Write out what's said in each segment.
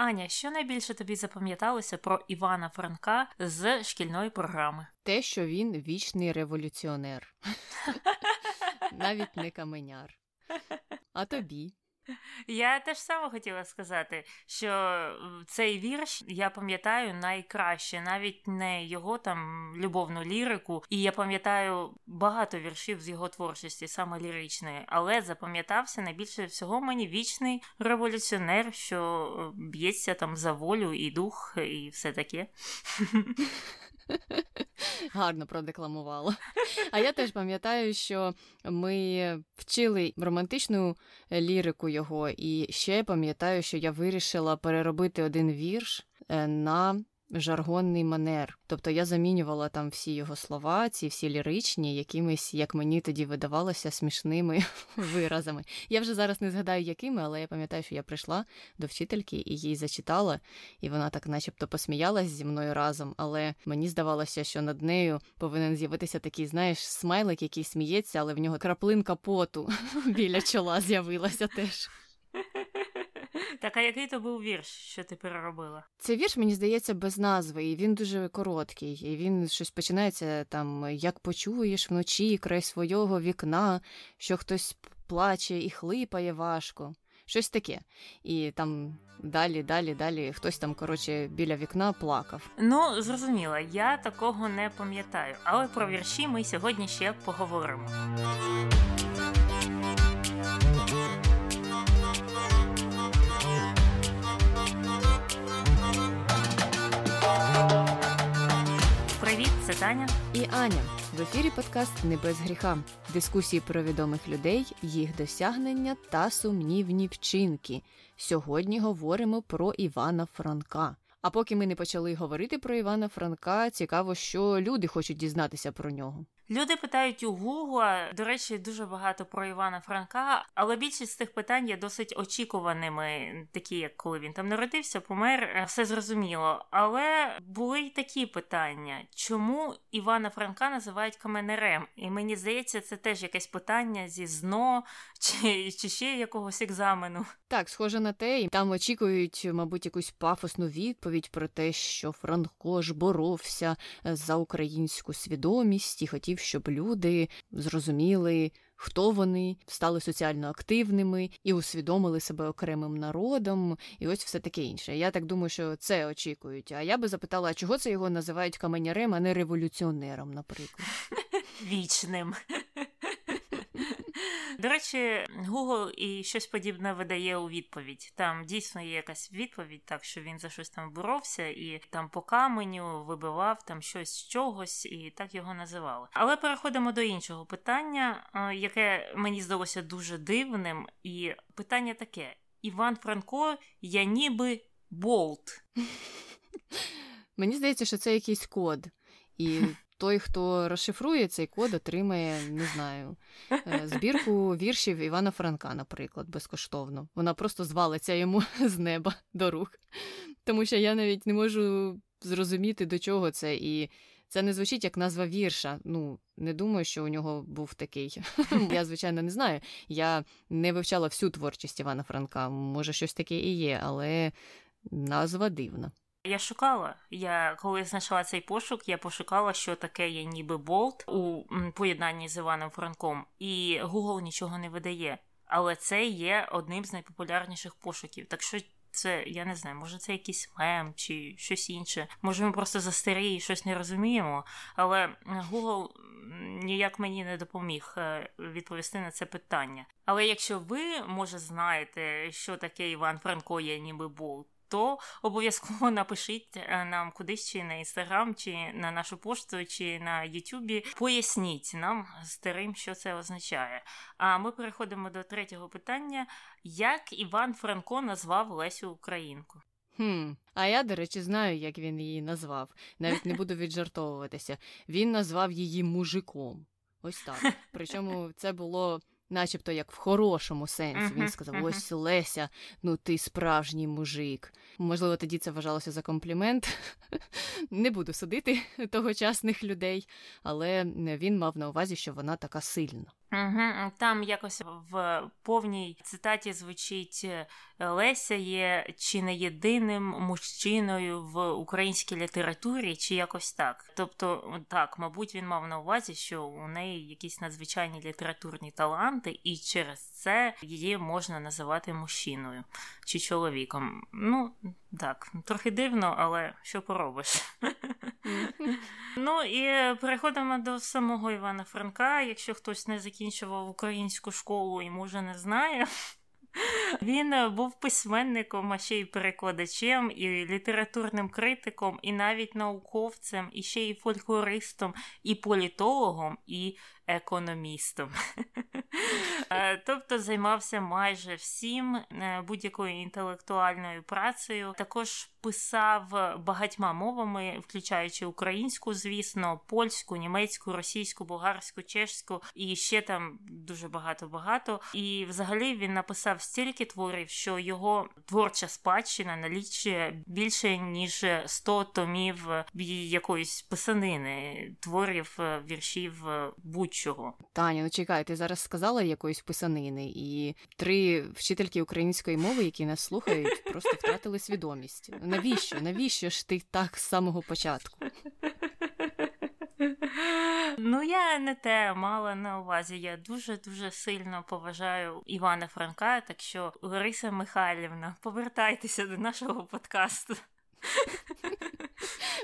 Аня, що найбільше тобі запам'яталося про Івана Франка з шкільної програми? Те, що він вічний революціонер, навіть не каменяр. А тобі? Я теж саме хотіла сказати, що цей вірш я пам'ятаю найкраще, навіть не його там любовну лірику, і я пам'ятаю багато віршів з його творчості, саме ліричної, але запам'ятався найбільше всього мені вічний революціонер, що б'ється там за волю і дух, і все таке. Гарно продекламувала. А я теж пам'ятаю, що ми вчили романтичну лірику його, і ще пам'ятаю, що я вирішила переробити один вірш е, на жаргонний манер. Тобто я замінювала там всі його слова, ці всі ліричні, якимись, як мені тоді видавалося, смішними виразами. Я вже зараз не згадаю, якими, але я пам'ятаю, що я прийшла до вчительки і їй зачитала, і вона так, начебто, посміялась зі мною разом. Але мені здавалося, що над нею повинен з'явитися такий, знаєш, смайлик, який сміється, але в нього краплинка поту біля чола з'явилася теж. Так, а який то був вірш, що ти переробила? Цей вірш, мені здається, без назви, і він дуже короткий. І він щось починається там, як почуєш вночі край свого вікна, що хтось плаче і хлипає важко. Щось таке. І там далі, далі, далі хтось там, коротше, біля вікна плакав. Ну, зрозуміло, я такого не пам'ятаю, але про вірші ми сьогодні ще поговоримо. Таня і Аня. В ефірі подкаст Не без гріха. Дискусії про відомих людей, їх досягнення та сумнівні вчинки. Сьогодні говоримо про Івана Франка. А поки ми не почали говорити про Івана Франка, цікаво, що люди хочуть дізнатися про нього. Люди питають у Гугла, до речі, дуже багато про Івана Франка, але більшість з тих питань є досить очікуваними, такі як коли він там народився, помер, е, все зрозуміло. Але були й такі питання, чому Івана Франка називають каменерем? І мені здається, це теж якесь питання зі ЗНО чи, чи ще якогось екзамену. Так, схоже на те, і там очікують, мабуть, якусь пафосну відповідь про те, що Франко ж боровся за українську свідомість і хотів щоб люди зрозуміли, хто вони, стали соціально активними і усвідомили себе окремим народом, і ось все таке інше. Я так думаю, що це очікують. А я би запитала, а чого це його називають каменярем, а не революціонером, наприклад. Вічним. До речі, Google і щось подібне видає у відповідь. Там дійсно є якась відповідь, так що він за щось там боровся і там по каменю вибивав там щось з чогось, і так його називали. Але переходимо до іншого питання, яке мені здалося дуже дивним. І питання таке: Іван Франко, я ніби болт. Мені здається, що це якийсь код. І той, хто розшифрує цей код, отримає, не знаю, е, збірку віршів Івана Франка, наприклад, безкоштовно. Вона просто звалиться йому з неба до рук. Тому що я навіть не можу зрозуміти, до чого це. І це не звучить як назва вірша. Ну, не думаю, що у нього був такий. Я, звичайно, не знаю. Я не вивчала всю творчість Івана Франка. Може, щось таке і є, але назва дивна. Я шукала. Я коли знайшла цей пошук, я пошукала, що таке є ніби болт у поєднанні з Іваном Франком, і Google нічого не видає. Але це є одним з найпопулярніших пошуків. Так що це я не знаю, може це якийсь мем чи щось інше. Може, ми просто застарі і щось не розуміємо. Але Google ніяк мені не допоміг е, відповісти на це питання. Але якщо ви може знаєте, що таке Іван Франко є ніби болт, то обов'язково напишіть е, нам кудись чи на інстаграм, чи на нашу пошту, чи на Ютубі. Поясніть нам старим, що це означає. А ми переходимо до третього питання: як Іван Франко назвав Лесю Українку? Хм, А я, до речі, знаю, як він її назвав. Навіть не буду віджартовуватися. Він назвав її мужиком. Ось так. Причому це було начебто як в хорошому сенсі. Він сказав: Ось Леся, ну ти справжній мужик. Можливо, тоді це вважалося за комплімент. Не буду судити тогочасних людей, але він мав на увазі, що вона така сильна. Угу, Там якось в повній цитаті звучить е, Леся є чи не єдиним мужчиною в українській літературі, чи якось так. Тобто, так, мабуть, він мав на увазі, що у неї якісь надзвичайні літературні таланти, і через це її можна називати мужчиною чи чоловіком. Ну так, трохи дивно, але що поробиш? Ну і переходимо до самого Івана Франка. Якщо хтось не закінчував українську школу і може не знає. Він був письменником, а ще й перекладачем, і літературним критиком, і навіть науковцем, і ще й фольклористом, і політологом, і економістом. Е, тобто займався майже всім е, будь-якою інтелектуальною працею. Також писав багатьма мовами, включаючи українську, звісно, польську, німецьку, російську, болгарську, чешську і ще там дуже багато-багато. І взагалі він написав стільки творів, що його творча спадщина налічує більше ніж 100 томів якоїсь писанини, творів, віршів будь-чого. Таня, ну чекай, ти зараз сказала якоїсь писанини, і три вчительки української мови, які нас слухають, просто втратили свідомість. Навіщо? Навіщо ж ти так з самого початку? Ну, я не те мала на увазі. Я дуже дуже сильно поважаю Івана Франка. Так що, Лариса Михайлівна, повертайтеся до нашого подкасту.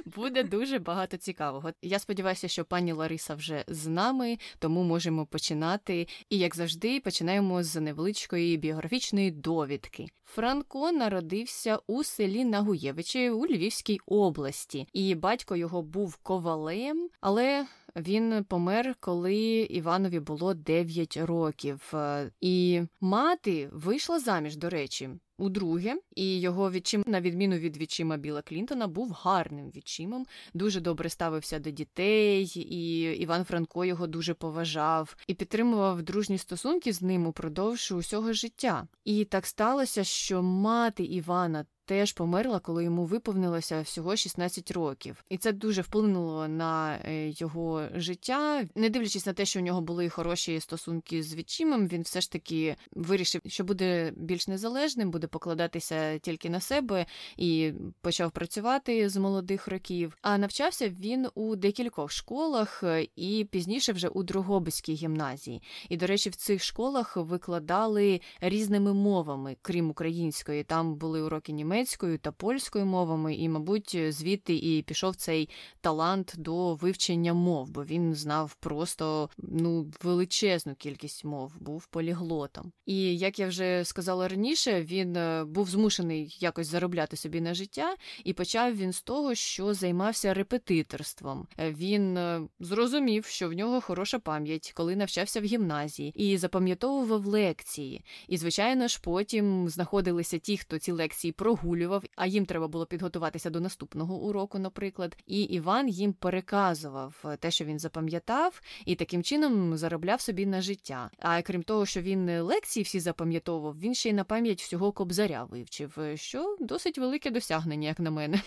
Буде дуже багато цікавого. Я сподіваюся, що пані Лариса вже з нами, тому можемо починати. І, як завжди, починаємо з невеличкої біографічної довідки. Франко народився у селі Нагуєвичі у Львівській області, і батько його був ковалем, але він помер, коли Іванові було 9 років. І мати вийшла заміж, до речі. Удруге, і його відчим, на відміну від відчима Біла Клінтона, був гарним відчимом, дуже добре ставився до дітей, і Іван Франко його дуже поважав і підтримував дружні стосунки з ним упродовж усього життя. І так сталося, що мати Івана теж померла, коли йому виповнилося всього 16 років, і це дуже вплинуло на е, його життя. Не дивлячись на те, що у нього були хороші стосунки з відчимом, він все ж таки вирішив, що буде більш незалежним, буде покладатися тільки на себе і почав працювати з молодих років. А навчався він у декількох школах е, і пізніше вже у Другобицькій гімназії. І, до речі, в цих школах викладали різними мовами, крім української. Там були уроки німецької, німецькою та польською мовами, і, мабуть, звідти і пішов цей талант до вивчення мов, бо він знав просто ну величезну кількість мов, був поліглотом. І як я вже сказала раніше, він е, був змушений якось заробляти собі на життя, і почав він з того, що займався репетиторством. Е, він е, зрозумів, що в нього хороша пам'ять, коли навчався в гімназії, і запам'ятовував лекції. І, звичайно ж, потім знаходилися ті, хто ці лекції прогулював, прогулював, а їм треба було підготуватися до наступного уроку, наприклад. І Іван їм переказував е, те, що він запам'ятав, і таким чином заробляв собі на життя. А крім того, що він лекції всі запам'ятовував, він ще й на пам'ять всього кобзаря вивчив, е, що досить велике досягнення, як на мене.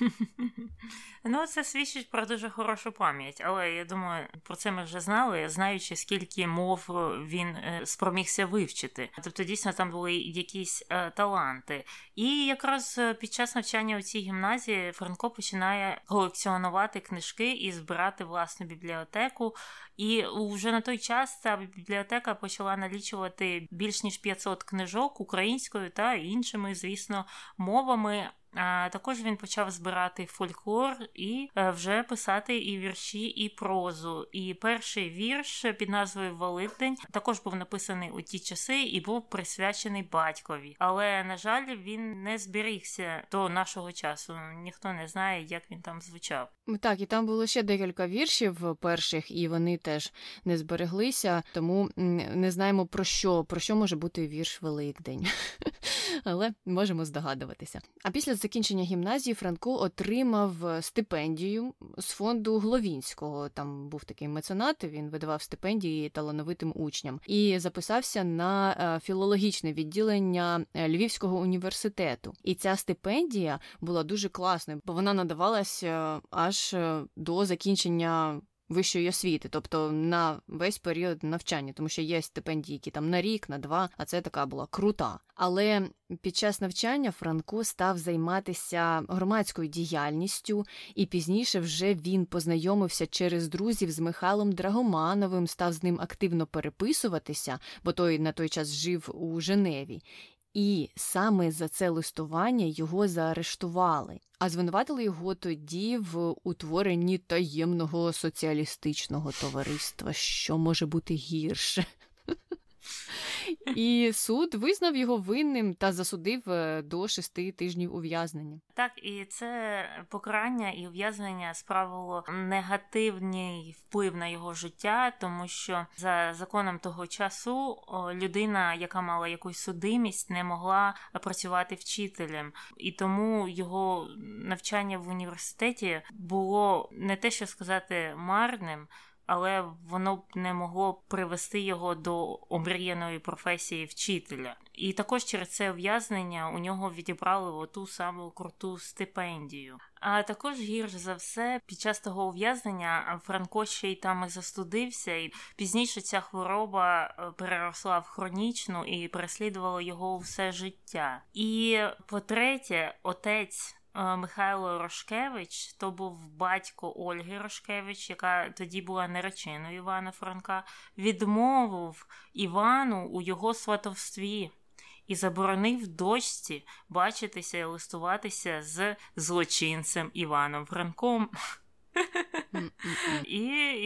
Ну, це свідчить про дуже хорошу пам'ять, але я думаю, про це ми вже знали, знаючи, скільки мов він е, спромігся вивчити. Тобто, дійсно, там були якісь е, таланти. І якраз е, під час навчання у цій гімназії Франко починає колекціонувати книжки і збирати власну бібліотеку. І вже на той час ця бібліотека почала налічувати більш ніж 500 книжок українською та іншими, звісно, мовами. А Також він почав збирати фольклор і е, вже писати і вірші, і прозу. І перший вірш під назвою Великдень також був написаний у ті часи і був присвячений батькові. Але на жаль, він не зберігся до нашого часу. Ніхто не знає, як він там звучав. Так, і там було ще декілька віршів перших, і вони теж не збереглися, тому не знаємо про що, про що може бути вірш Великдень. Але можемо здогадуватися. А після закінчення гімназії Франко отримав е, стипендію з фонду Гловінського. Там був такий меценат, він видавав стипендії талановитим учням і записався на е, філологічне відділення е, Львівського університету. І ця стипендія була дуже класною, бо вона надавалася аж до закінчення вищої освіти, тобто на весь період навчання, тому що є стипендії, які там на рік, на два, а це така була крута. Але під час навчання Франко став займатися громадською діяльністю, і пізніше вже він познайомився через друзів з Михайлом Драгомановим, став з ним активно переписуватися, бо той на той час жив у Женеві. І саме за це листування його заарештували, а звинуватили його тоді в утворенні таємного соціалістичного товариства, що може бути гірше. І суд визнав його винним та засудив е, до шести тижнів ув'язнення. Так, і це покарання і ув'язнення справило негативний вплив на його життя, тому що за законом того часу людина, яка мала якусь судимість, не могла працювати вчителем, і тому його навчання в університеті було не те, що сказати марним але воно б не могло привести його до омріяної професії вчителя. І також через це ув'язнення у нього відібрали оту саму круту стипендію. А також гірш за все, під час того ув'язнення Франко ще й там і застудився, і пізніше ця хвороба е, переросла в хронічну і переслідувала його все життя. І по-третє, отець. Михайло Рошкевич, то був батько Ольги Рошкевич, яка тоді була нареченою Івана Франка, відмовив Івану у його сватовстві і заборонив дочці бачитися і листуватися з злочинцем Іваном Франком. І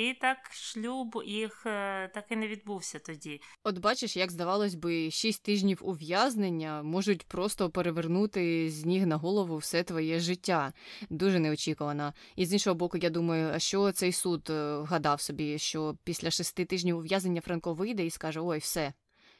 і так шлюб їх е, так і не відбувся тоді. От бачиш, як здавалось би, шість тижнів ув'язнення можуть просто перевернути з ніг на голову все твоє життя. Дуже неочікувано. І з іншого боку, я думаю, а що цей суд е, гадав собі, що після шести тижнів ув'язнення Франко вийде і скаже: Ой, все.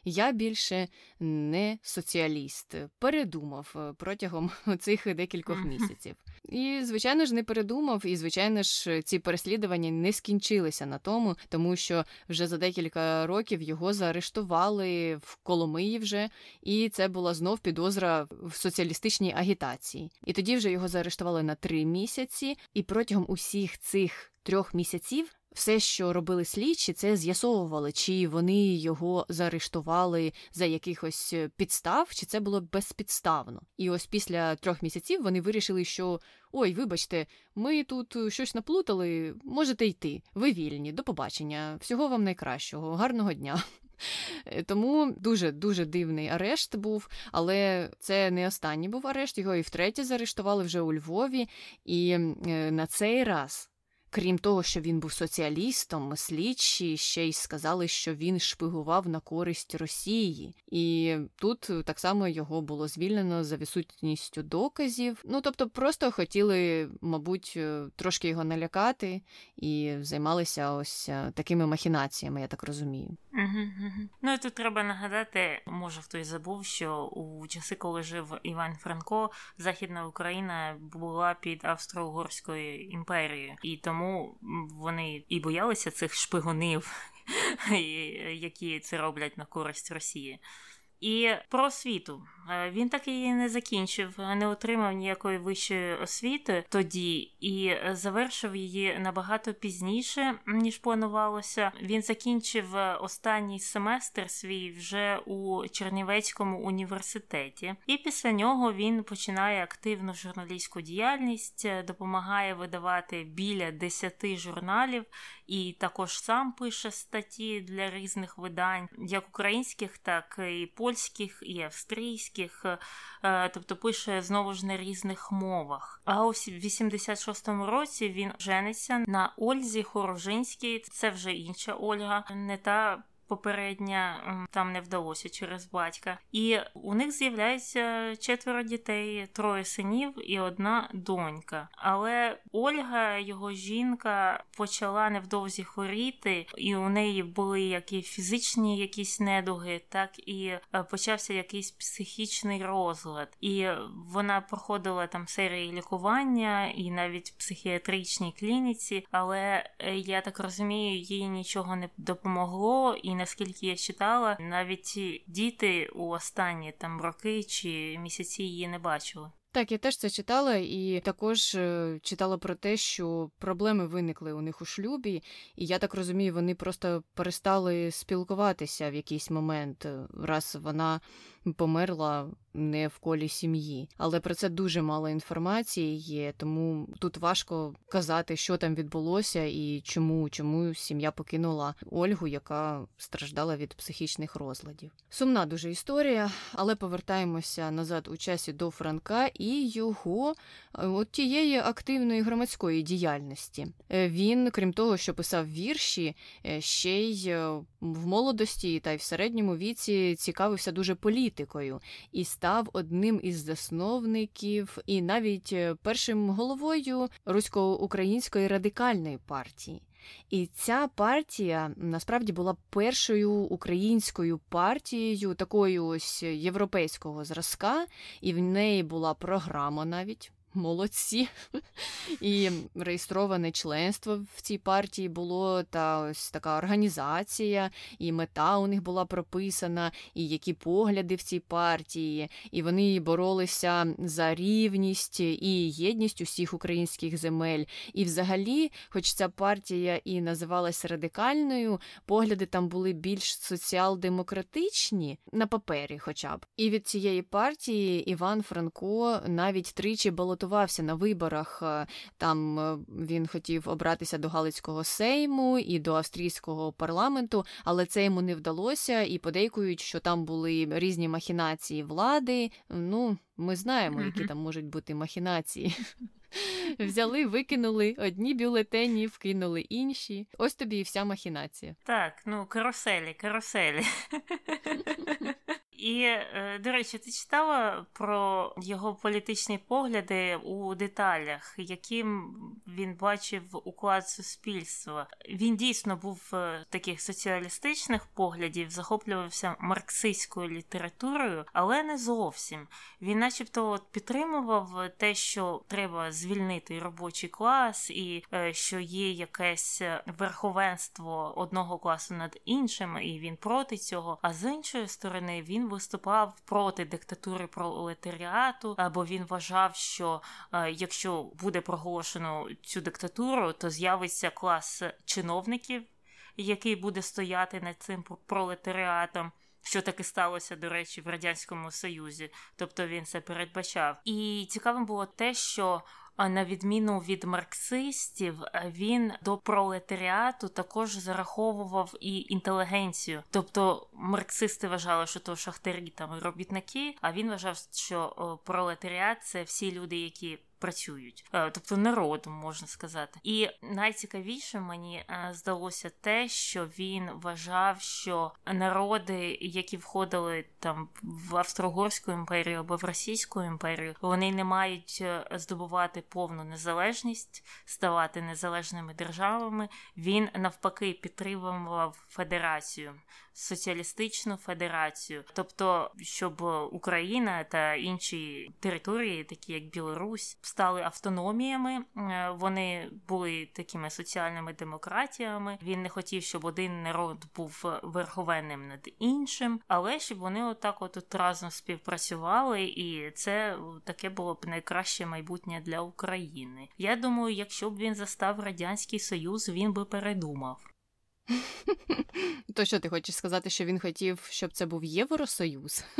Я більше не соціаліст, передумав е, протягом цих декількох місяців. І, звичайно ж, не передумав, і, звичайно ж, ці переслідування не скінчилися на тому, тому що вже за декілька років його заарештували в Коломиї вже, і це була знов підозра в соціалістичній агітації. І тоді вже його заарештували на три місяці, і протягом усіх цих трьох місяців все, що робили слідчі, це з'ясовували, чи вони його заарештували за якихось е, підстав, чи це було безпідставно. І ось після трьох місяців вони вирішили, що ой, вибачте, ми тут е, щось наплутали, можете йти. Ви вільні, до побачення, всього вам найкращого, гарного дня. Е, тому дуже дуже дивний арешт був, але це не останній був арешт. Його і втретє заарештували вже у Львові, і на цей раз Крім того, що він був соціалістом, слідчі ще й сказали, що він шпигував на користь Росії, і тут так само його було звільнено за відсутністю доказів. Ну тобто, просто хотіли, мабуть, е, трошки його налякати і займалися ось е, такими махінаціями, я так розумію. Ну тут треба нагадати, може хтось забув, що у часи, коли жив Іван Франко, Західна Україна була під Австро-Угорською імперією, і тому вони і боялися цих шпигунів, які це роблять на користь Росії. І про освіту е, він так її не закінчив, не отримав ніякої вищої освіти тоді і завершив її набагато пізніше ніж планувалося. Він закінчив останній семестр свій вже у Чернівецькому університеті, і після нього він починає активну журналістську діяльність, допомагає видавати біля десяти журналів, і також сам пише статті для різних видань, як українських, так і польських, і австрійських, е, тобто пише знову ж на різних мовах. А у 86-му році він жениться на Ользі Хорожинській, це вже інша Ольга, не та попередня там не вдалося через батька. І у них з'являється четверо дітей, троє синів і одна донька. Але Ольга, його жінка, почала невдовзі хворіти, і у неї були як і фізичні якісь недуги, так і е, почався якийсь психічний розлад. І вона проходила там серії лікування і навіть психіатричній клініці, але е, я так розумію, їй нічого не допомогло. і наскільки я читала, навіть діти у останні там роки чи місяці її не бачили. Так, я теж це читала, і також е, читала про те, що проблеми виникли у них у шлюбі, і я так розумію, вони просто перестали спілкуватися в якийсь момент, е, раз вона померла не в колі сім'ї. Але про це дуже мало інформації є, тому тут важко казати, що там відбулося і чому, чому сім'я покинула Ольгу, яка страждала від психічних розладів. Сумна дуже історія, але повертаємося назад у часі до Франка і його е, от тієї активної громадської діяльності. Е, він, крім того, що писав вірші, е, ще й в молодості та й в середньому віці цікавився дуже політикою і став одним із засновників і навіть першим головою русько-української радикальної партії. І ця партія насправді була першою українською партією такою ось європейського зразка, і в неї була програма навіть молодці. І реєстроване членство в цій партії було та ось така організація, і мета у них була прописана, і які погляди в цій партії, і вони боролися за рівність і єдність усіх українських земель. І, взагалі, хоч ця партія і називалась радикальною, погляди там були більш соціал-демократичні на папері, хоча б. І від цієї партії Іван Франко навіть тричі балотував балотувався на виборах. Е, там е, він хотів обратися до Галицького сейму і до австрійського парламенту, але це йому не вдалося, і подейкують, що там були різні махінації влади. Ну, ми знаємо, які там можуть бути махінації. Взяли, викинули одні бюлетені, вкинули інші. Ось тобі і вся махінація. Так, ну каруселі, каруселі. І, е, до речі, ти читала про його політичні погляди у деталях, яким він бачив уклад суспільства. Він дійсно був е, таких соціалістичних поглядів, захоплювався марксистською літературою, але не зовсім. Він, начебто, підтримував те, що треба звільнити робочий клас, і е, що є якесь верховенство одного класу над іншим, і він проти цього. А з іншої сторони, він виступав проти диктатури пролетаріату, бо він вважав, що е, якщо буде проголошено цю диктатуру, то з'явиться клас чиновників, який буде стояти над цим пролетаріатом. Що таки сталося, до речі, в радянському союзі, тобто він це передбачав. І цікавим було те, що на відміну від марксистів, він до пролетаріату також зараховував і інтелігенцію. Тобто марксисти вважали, що то шахтарі там робітники, а він вважав, що пролетаріат це всі люди, які працюють, е, тобто народом можна сказати. І найцікавіше мені е, здалося те, що він вважав, що народи, які входили там в Австро-Угорську імперію або в Російську імперію, вони не мають е, здобувати повну незалежність, ставати незалежними державами. Він навпаки підтримував федерацію соціалістичну федерацію, тобто, щоб Україна та інші території, такі як Білорусь, стали автономіями. Е, вони були такими соціальними демократіями. Він не хотів, щоб один народ був верховенним над іншим, але щоб вони отак, от, от разом співпрацювали, і це таке було б найкраще майбутнє для України. Я думаю, якщо б він застав радянський союз, він би передумав. То що ти хочеш сказати, що він хотів, щоб це був Євросоюз?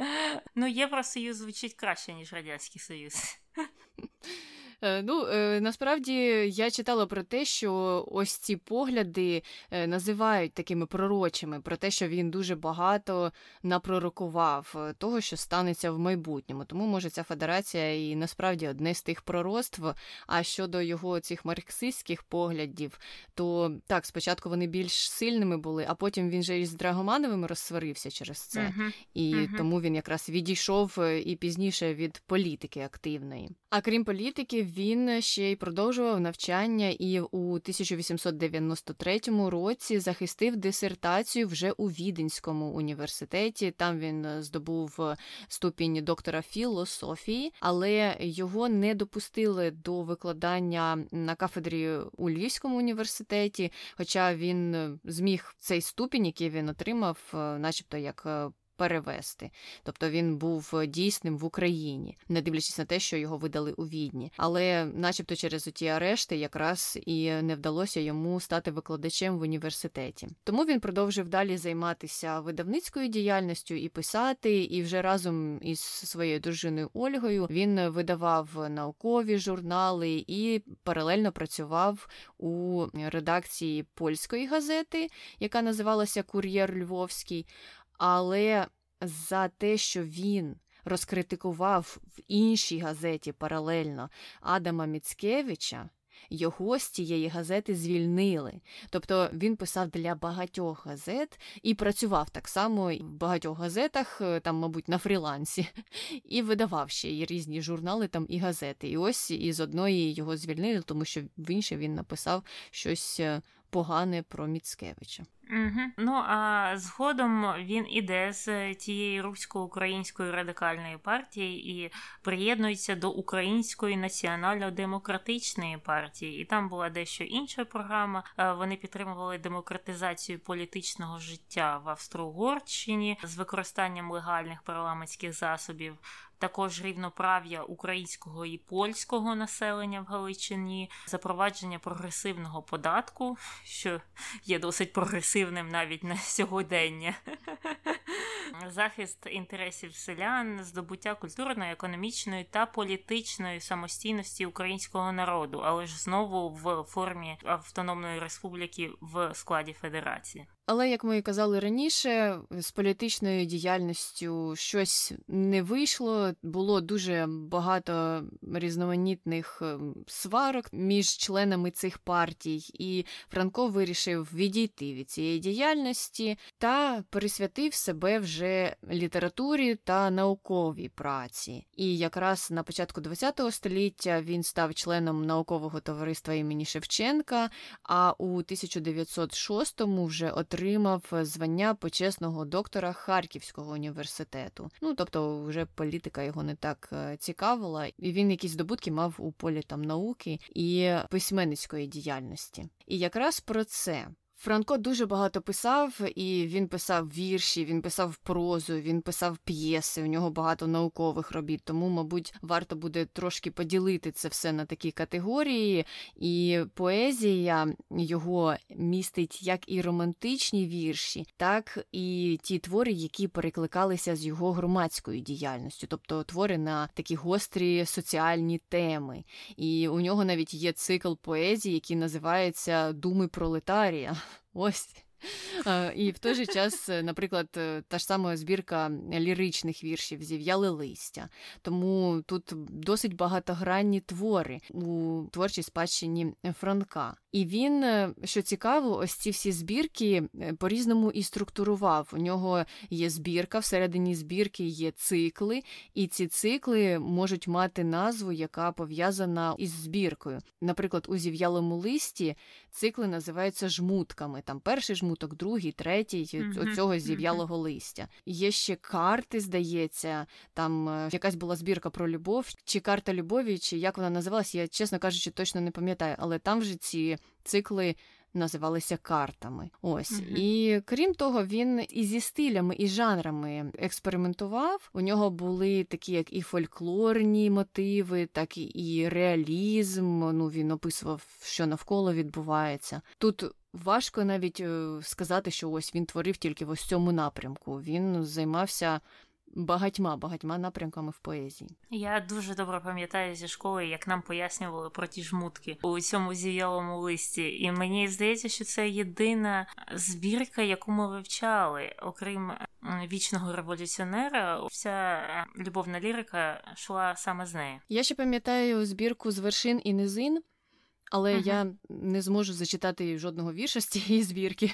Ну, Євросоюз звучить краще, ніж Радянський Союз. Е, ну, е, насправді я читала про те, що ось ці погляди е, називають такими пророчими, про те, що він дуже багато напророкував того, що станеться в майбутньому. Тому може ця федерація і насправді одне з тих пророцтв. А щодо його цих марксистських поглядів, то так, спочатку вони більш сильними були, а потім він же із Драгомановими розсварився через це. Uh-huh. І uh-huh. тому він якраз відійшов і пізніше від політики активної. А крім політики, він ще й продовжував навчання і у 1893 році захистив дисертацію вже у Віденському університеті. Там він здобув ступінь доктора філософії, але його не допустили до викладання на кафедрі у Львівському університеті. Хоча він зміг цей ступінь, який він отримав, начебто як перевести. Тобто він був дійсним в Україні, не дивлячись на те, що його видали у відні. Але, начебто, через ті арешти якраз і не вдалося йому стати викладачем в університеті. Тому він продовжив далі займатися видавницькою діяльністю і писати. І вже разом із своєю дружиною Ольгою він видавав наукові журнали і паралельно працював у редакції польської газети, яка називалася Кур'єр Львовський. Але за те, що він розкритикував в іншій газеті паралельно Адама Міцкевича, його з цієї газети звільнили. Тобто він писав для багатьох газет і працював так само в багатьох газетах, е, там, мабуть, на фрілансі, і видавав ще і різні журнали там і газети. І ось із одної його звільнили, тому що в іншій він написав щось е, погане про Міцкевича. Угу. Ну а згодом він іде з тієї русько-української радикальної партії і приєднується до Української національно-демократичної партії. І там була дещо інша програма. Е, вони підтримували демократизацію політичного життя в Австро-Угорщині з використанням легальних парламентських засобів також рівноправ'я українського і польського населення в Галичині, запровадження прогресивного податку, що є досить прогресивним навіть на сьогодення, захист інтересів селян, здобуття культурної, економічної та політичної самостійності українського народу, але ж знову в формі автономної республіки в складі федерації. Але, як ми і казали раніше, з політичною діяльністю щось не вийшло. Було дуже багато різноманітних ем, сварок між членами цих партій, і Франко вирішив відійти від цієї діяльності та присвятив себе вже літературі та науковій праці. І якраз на початку ХХ століття він став членом наукового товариства імені Шевченка, а у 1906-му вже отримав отримав е, звання почесного доктора Харківського університету. Ну тобто, вже політика його не так е, цікавила, і він якісь здобутки мав у полі там науки і письменницької діяльності. І якраз про це Франко дуже багато писав, і він писав вірші, він писав прозу, він писав п'єси. У нього багато наукових робіт. Тому, мабуть, варто буде трошки поділити це все на такі категорії. І поезія його містить як і романтичні вірші, так і ті твори, які перекликалися з його громадською діяльністю, тобто твори на такі гострі соціальні теми. І у нього навіть є цикл поезії, який називається Думи пролетарія. Ось. І в той же час, е, наприклад, е, та ж сама збірка ліричних віршів зів'яли листя. Тому тут досить багатогранні твори у творчій спадщині Франка. І він, е, що цікаво, ось ці всі збірки по-різному і структурував. У нього є збірка, всередині збірки є цикли, і ці цикли можуть мати назву, яка пов'язана із збіркою. Наприклад, у зів'ялому листі цикли називаються жмутками. Там перший жмуток, другий, третій mm-hmm. оцього зів'ялого листя. Є ще карти, здається, там е, якась була збірка про любов, чи карта любові, чи як вона називалась, я чесно кажучи, точно не пам'ятаю, але там вже ці цикли називалися картами. Ось uh-huh. і крім того, він і зі стилями і жанрами експериментував. У нього були такі, як і фольклорні мотиви, так і реалізм. Ну він описував, що навколо відбувається. Тут важко навіть е, сказати, що ось він творив тільки в ось цьому напрямку. Він займався багатьма багатьма напрямками в поезії. Я дуже добре пам'ятаю зі школи, як нам пояснювали про ті жмутки у цьому зів'ялому листі, і мені здається, що це єдина збірка, яку ми вивчали, окрім вічного революціонера. Вся любовна лірика йшла саме з неї. Я ще пам'ятаю збірку з вершин і низин але uh-huh. я не зможу зачитати жодного вірша з цієї збірки.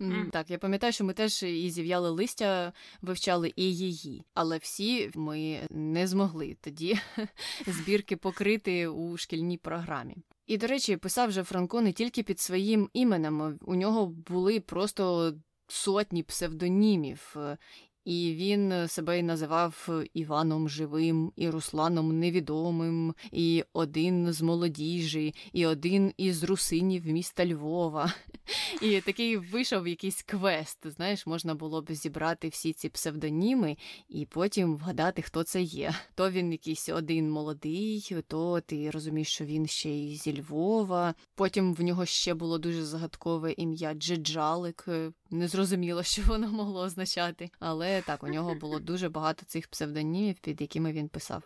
Uh-huh. Так, я пам'ятаю, що ми теж і зів'яли листя, вивчали і її, але всі ми не змогли тоді збірки покрити у шкільній програмі. І, до речі, писав же Франко не тільки під своїм іменем, у нього були просто сотні псевдонімів, і він е, себе й називав е, Іваном Живим, і Русланом Невідомим, і один з молодіжі, і один із русинів міста Львова. І такий вийшов якийсь квест. Знаєш, можна було б зібрати всі ці псевдоніми і потім вгадати, хто це є. То він якийсь один молодий, то ти розумієш, що він ще й зі Львова. Потім в нього ще було дуже загадкове ім'я Джеджалик. Не зрозуміло, що воно могло означати. Але так, у нього було дуже багато цих псевдонімів, під якими він писав.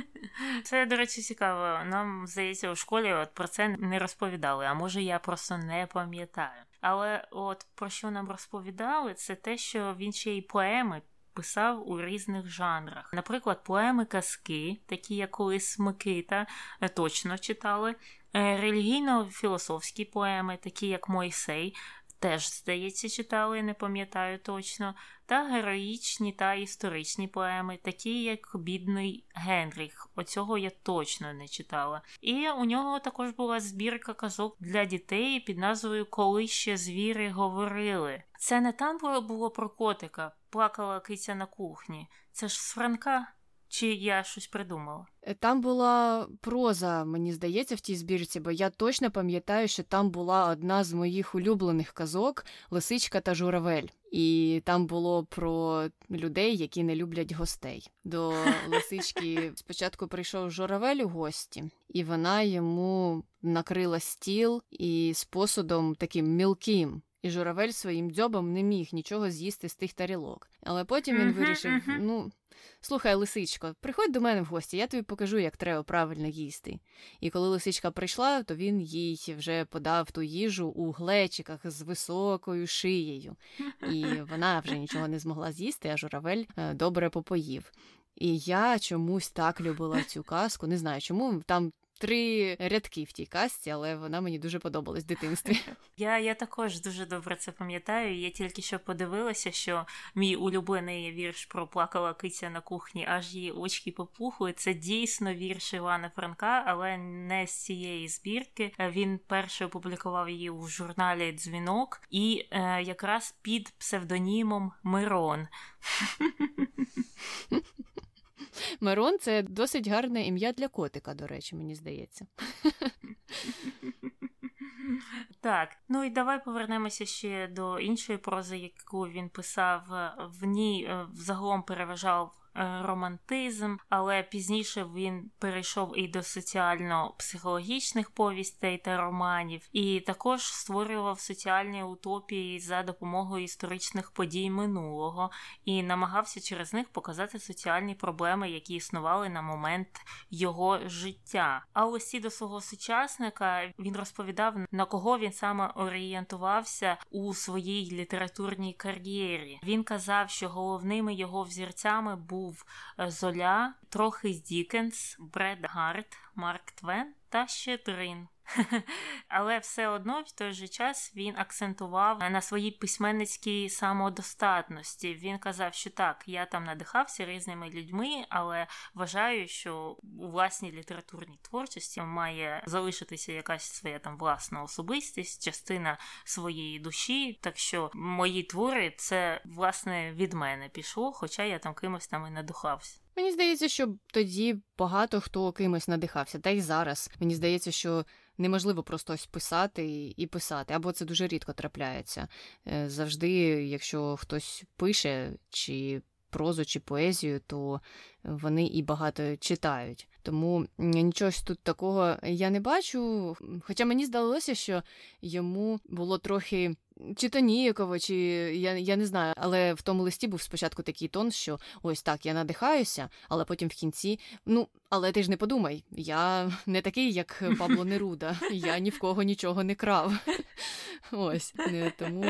Це, до речі, цікаво. Нам здається, у школі от про це не розповідали, а може я просто не пам'ятаю. Але от про що нам розповідали, це те, що він ще й поеми. Писав у різних жанрах. Наприклад, поеми казки, такі як колись Микита, е, точно читали, е, релігійно-філософські поеми, такі як Мойсей, теж, здається, читали, не пам'ятаю точно, та героїчні та історичні поеми, такі як Бідний Генріх. Оцього я точно не читала. І у нього також була збірка казок для дітей під назвою Коли ще звіри говорили. Це не там було про котика, плакала киця на кухні. Це ж з Франка. Чи я щось придумала? Е, там була проза, мені здається, в тій збірці, бо я точно пам'ятаю, що там була одна з моїх улюблених казок Лисичка та Журавель. І там було про людей, які не люблять гостей. До лисички спочатку прийшов журавель у гості, і вона йому накрила стіл і з посудом таким мілким. І журавель своїм дзьобом не міг нічого з'їсти з тих тарілок. Але потім він вирішив: ну, Слухай, лисичко, приходь до мене в гості, я тобі покажу, як треба правильно їсти. І коли лисичка прийшла, то він їй вже подав ту їжу у глечиках з високою шиєю, і вона вже нічого не змогла з'їсти, а журавель е, добре попоїв. І я чомусь так любила цю казку. Не знаю, чому там три рядки в тій касті, але вона мені дуже подобалась в дитинстві. Я я також дуже добре це пам'ятаю. Я тільки що подивилася, що мій улюблений вірш про плакала киця на кухні, аж її очки попухли. Це дійсно вірш Івана Франка, але не з цієї збірки. Він перше опублікував її у журналі Дзвінок і е, якраз під псевдонімом Мирон. Мирон це досить гарне ім'я для котика, до речі, мені здається. Так, ну і давай повернемося ще до іншої прози, яку він писав. В ній е, взагалом переважав Е, романтизм, але пізніше він перейшов і до соціально-психологічних повістей та романів, і також створював соціальні утопії за допомогою історичних подій минулого і намагався через них показати соціальні проблеми, які існували на момент його життя. А ось до свого сучасника він розповідав, на кого він саме орієнтувався у своїй літературній кар'єрі. Він казав, що головними його взірцями був був е, Золя, трохи Дікенс, Брет Гарт, Марк Твен та ще Трин. Але все одно в той же час він акцентував на своїй письменницькій самодостатності. Він казав, що так, я там надихався різними людьми, але вважаю, що у власній літературній творчості має залишитися якась своя там власна особистість, частина своєї душі. Так що мої твори це власне від мене пішло, хоча я там кимось там і надихався. Мені здається, що тоді багато хто кимось надихався, та й зараз. Мені здається, що неможливо просто ось писати і писати, або це дуже рідко трапляється. Е, завжди, якщо хтось пише чи прозу, чи поезію, то вони і багато читають. Тому нічого тут такого я не бачу. Хоча мені здалося, що йому було трохи чи то ніяково, чи я я не знаю, але в тому листі був спочатку такий тон, що ось так, я надихаюся, але потім в кінці. Ну, але ти ж не подумай, я не такий, як Пабло Неруда, я ні в кого нічого не крав. Ось тому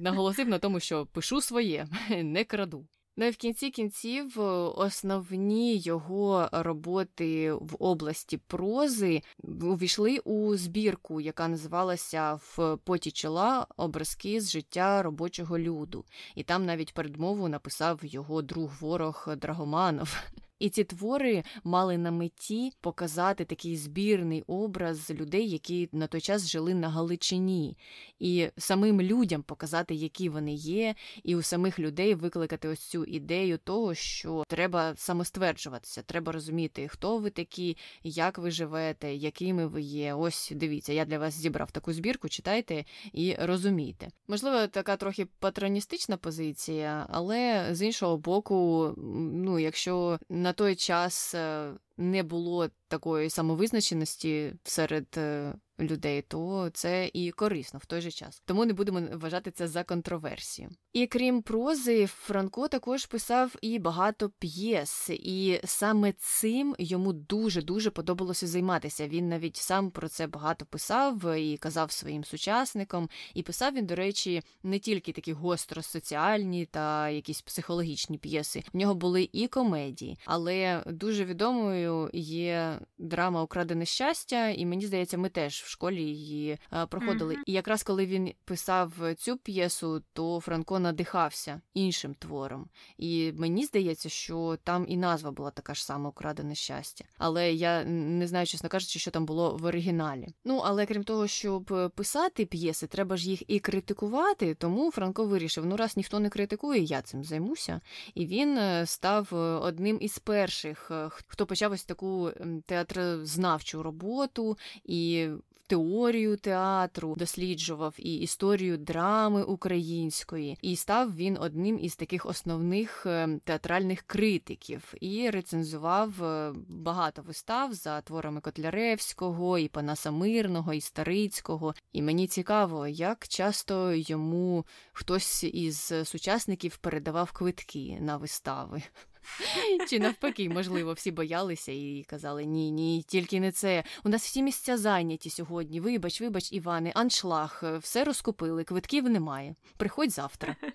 наголосив на тому, що пишу своє, не краду. Ну і в кінці кінців основні його роботи в області прози увійшли у збірку, яка називалася В поті чола образки з життя робочого люду. І там навіть передмову написав його друг ворог Драгоманов. І ці твори мали на меті показати такий збірний образ людей, які на той час жили на Галичині, і самим людям показати, які вони є, і у самих людей викликати ось цю ідею того, що треба самостверджуватися, треба розуміти, хто ви такі, як ви живете, якими ви є. Ось дивіться, я для вас зібрав таку збірку, читайте і розумійте. Можливо, така трохи патроністична позиція, але з іншого боку, ну якщо на той час е, не було такої самовизначеності серед е, людей, то це і корисно в той же час. Тому не будемо вважати це за контроверсію. І крім прози, Франко також писав і багато п'єс, і саме цим йому дуже дуже подобалося займатися. Він навіть сам про це багато писав і казав своїм сучасникам. І писав він, до речі, не тільки такі гостро соціальні та якісь психологічні п'єси. В нього були і комедії, але дуже відомою є драма Украдене щастя, і мені здається, ми теж школі її проходили. Mm-hmm. І якраз коли він писав цю п'єсу, то Франко надихався іншим твором. І мені здається, що там і назва була така ж сама Украдене щастя. Але я не знаю, чесно кажучи, що там було в оригіналі. Ну але крім того, щоб писати п'єси, треба ж їх і критикувати. Тому Франко вирішив: ну раз ніхто не критикує, я цим займуся. І він е, став е, одним із перших, е, хто почав ось таку театрознавчу роботу і теорію театру, досліджував і історію драми української, і став він одним із таких основних е, театральних критиків і рецензував е, багато вистав за творами Котляревського, і Панаса Мирного, і Старицького. І мені цікаво, як часто йому хтось із сучасників передавав квитки на вистави. Чи навпаки, можливо, всі боялися і казали ні, ні, тільки не це. У нас всі місця зайняті сьогодні. Вибач, вибач, Іване, аншлаг, все розкупили, квитків немає. Приходь завтра.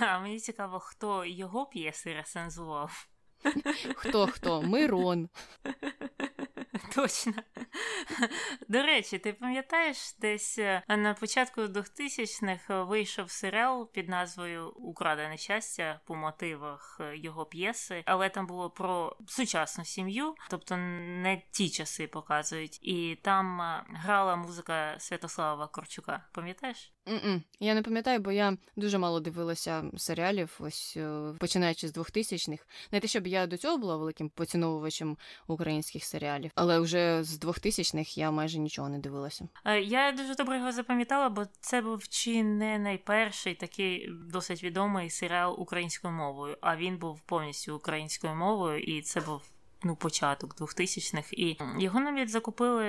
А Мені цікаво, хто його п'єси рецензував. Хто хто? Мирон. Точно. До речі, ти пам'ятаєш, десь е, на початку 2000-х вийшов серіал під назвою Украдене щастя по мотивах е, його п'єси, але там було про сучасну сім'ю, тобто не ті часи показують. І там е, грала музика Святослава Корчука. Пам'ятаєш? Mm-mm. Я не пам'ятаю, бо я дуже мало дивилася серіалів, ось починаючи з 2000-х. Не те, щоб я до цього була великим поціновувачем українських серіалів, але вже з 2000-х я майже нічого не дивилася. Е, я дуже добре його запам'ятала, бо це був чи не найперший такий досить відомий серіал українською мовою. А він був повністю українською мовою, і це був ну, початок 2000-х, і його навіть закупили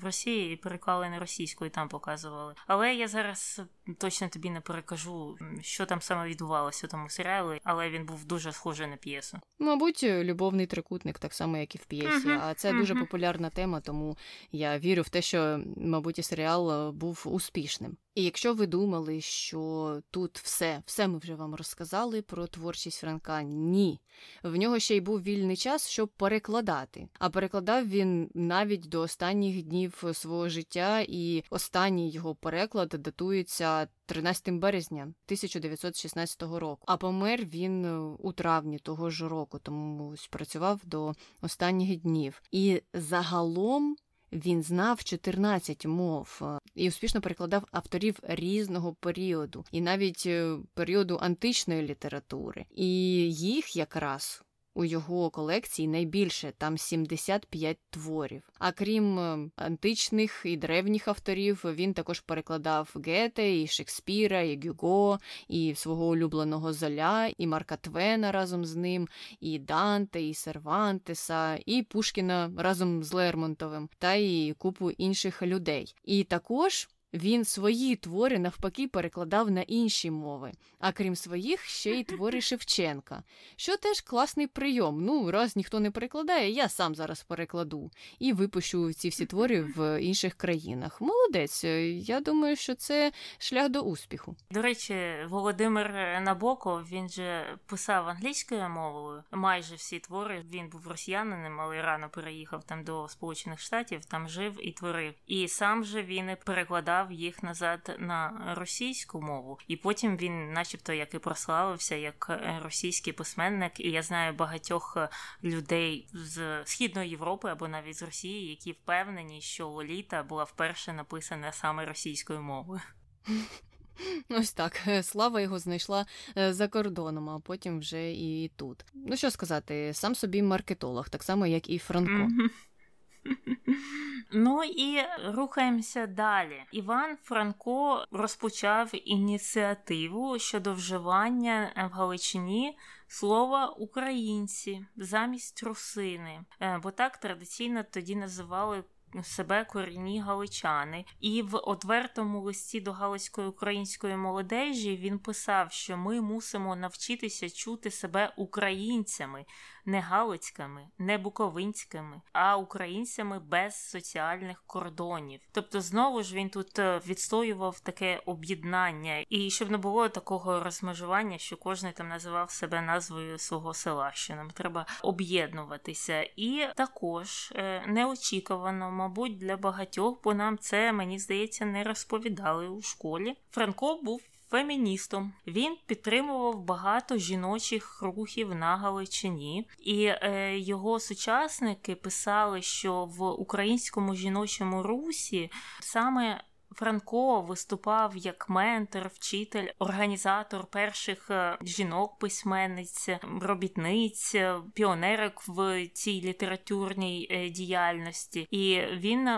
в Росії і переклали на російську, і там показували. Але я зараз точно тобі не перекажу, що там саме відбувалося у тому серіалі, але він був дуже схожий на п'єсу. Мабуть, любовний трикутник, так само, як і в п'єсі. Uh-huh. А це uh-huh. дуже популярна тема, тому я вірю в те, що, мабуть, і серіал був успішним. І якщо ви думали, що тут все, все ми вже вам розказали про творчість Франка, ні. В нього ще й був вільний час, щоб перекладати. А перекладав він навіть до останніх днів свого життя, і останній його переклад датується 13 березня 1916 року. А помер він у травні того ж року, тому працював до останніх днів. І загалом. Він знав 14 мов е, і успішно перекладав авторів різного періоду, і навіть е, періоду античної літератури. І їх якраз у його колекції найбільше там 75 творів. А крім е, античних і древніх авторів, він також перекладав Гете, і Шекспіра, і Гюго, і свого улюбленого Золя, і Марка Твена разом з ним, і Данте, і Сервантеса, і Пушкіна разом з Лермонтовим, та і купу інших людей. І також. Він свої твори навпаки перекладав на інші мови, а крім своїх, ще й твори Шевченка, що теж класний прийом. Ну, раз ніхто не перекладає, я сам зараз перекладу і випущу ці всі твори в інших країнах. Молодець, я думаю, що це шлях до успіху. До речі, Володимир Набоков він же писав англійською мовою. Майже всі твори. Він був росіянином, але рано переїхав там до Сполучених Штатів, там жив і творив. І сам же він перекладав перекладав їх назад на російську мову, і потім він, начебто, як і прославився як е, російський письменник. І я знаю багатьох е, людей з східної Європи або навіть з Росії, які впевнені, що Лоліта була вперше написана саме російською мовою. Ось так, слава його знайшла за кордоном, а потім вже і тут. Ну що сказати, сам собі маркетолог, так само як і Франко. Ну і рухаємося далі. Іван Франко розпочав ініціативу щодо вживання в Галичині слова українці замість русини, е, бо так традиційно тоді називали себе корінні галичани, і в одвертому листі до Галицької української молодежі він писав, що ми мусимо навчитися чути себе українцями, не галицькими, не буковинськими, а українцями без соціальних кордонів. Тобто, знову ж він тут е, відстоював таке об'єднання, і щоб не було такого розмежування, що кожен там називав себе назвою свого села, що нам треба об'єднуватися. І також е, неочікувано, мабуть, для багатьох, бо нам це мені здається не розповідали у школі. Франко був феміністом. Він підтримував багато жіночих рухів на Галичині, і е, його сучасники писали, що в українському жіночому русі саме Франко виступав як ментор, вчитель, організатор перших е, жінок-письменниць, робітниць, е, піонерок в цій літературній е, діяльності, і він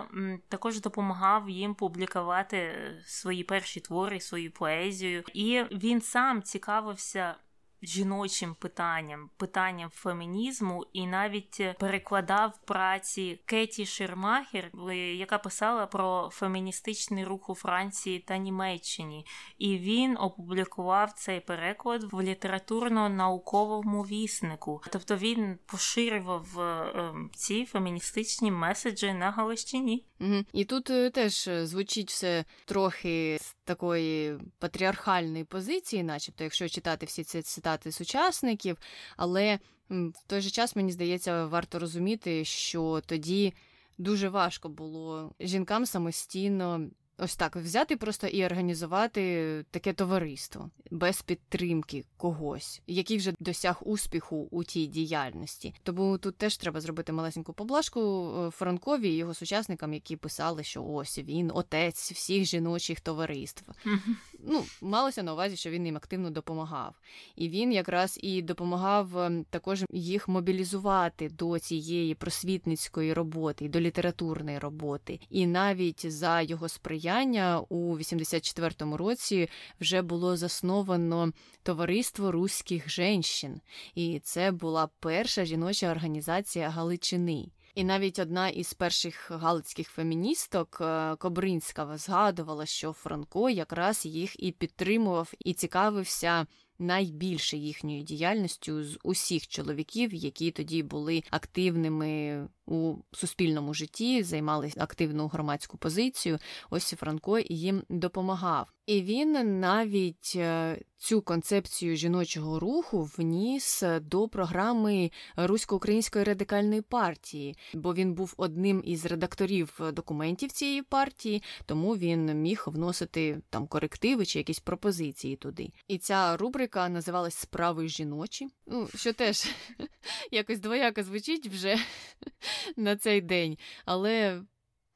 також допомагав їм публікувати свої перші твори, свою поезію. І він сам цікавився жіночим питанням, питанням фемінізму, і навіть перекладав праці Кеті Шермахер, яка писала про феміністичний рух у Франції та Німеччині, і він опублікував цей переклад в літературно-науковому віснику. Тобто він поширював е, ці феміністичні меседжі на Галищині. Угу. І тут е, теж звучить все трохи з такої патріархальної позиції, начебто, якщо читати всі ці цитати сучасників, але в той же час мені здається, варто розуміти, що тоді дуже важко було жінкам самостійно Ось так взяти просто і організувати таке товариство без підтримки когось, який вже досяг успіху у тій діяльності. Тому тут теж треба зробити малесеньку поблажку е, Франкові і його сучасникам, які писали, що ось він отець всіх жіночих товариств. Ну, малося на увазі, що він їм активно допомагав, і він якраз і допомагав ем, також їх мобілізувати до цієї просвітницької роботи, до літературної роботи, і навіть за його сприяння у 84-му році вже було засновано товариство руських женщин, і це була перша жіноча організація Галичини. І навіть одна із перших галицьких феміністок е, Кобринська згадувала, що Франко якраз їх і підтримував і цікавився найбільше їхньою діяльністю з усіх чоловіків, які тоді були активними у суспільному житті, займали активну громадську позицію. Ось Франко їм допомагав. І він навіть е, цю концепцію жіночого руху вніс до програми Русько-Української радикальної партії, бо він був одним із редакторів документів цієї партії, тому він міг вносити там корективи чи якісь пропозиції туди. І ця рубрика називалась Справи жіночі, ну що теж якось двояко звучить вже на цей день. Але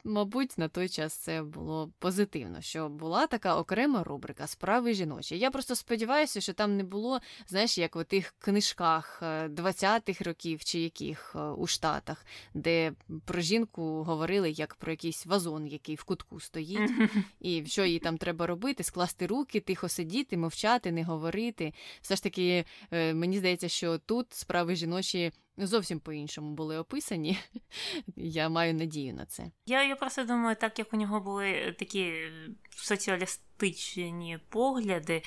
Мабуть, на той час це було позитивно, що була така окрема рубрика Справи жіночі. Я просто сподіваюся, що там не було, знаєш, як в тих книжках 20-х е, років чи яких е, у Штатах, де про жінку говорили як про якийсь вазон, який в кутку стоїть, і що їй там треба робити, скласти руки, тихо сидіти, мовчати, не говорити. Все ж таки, е, мені здається, що тут справи жіночі зовсім по-іншому були описані. Я маю надію на це. Я я просто думаю, так як у нього були такі соціалістичні погляди.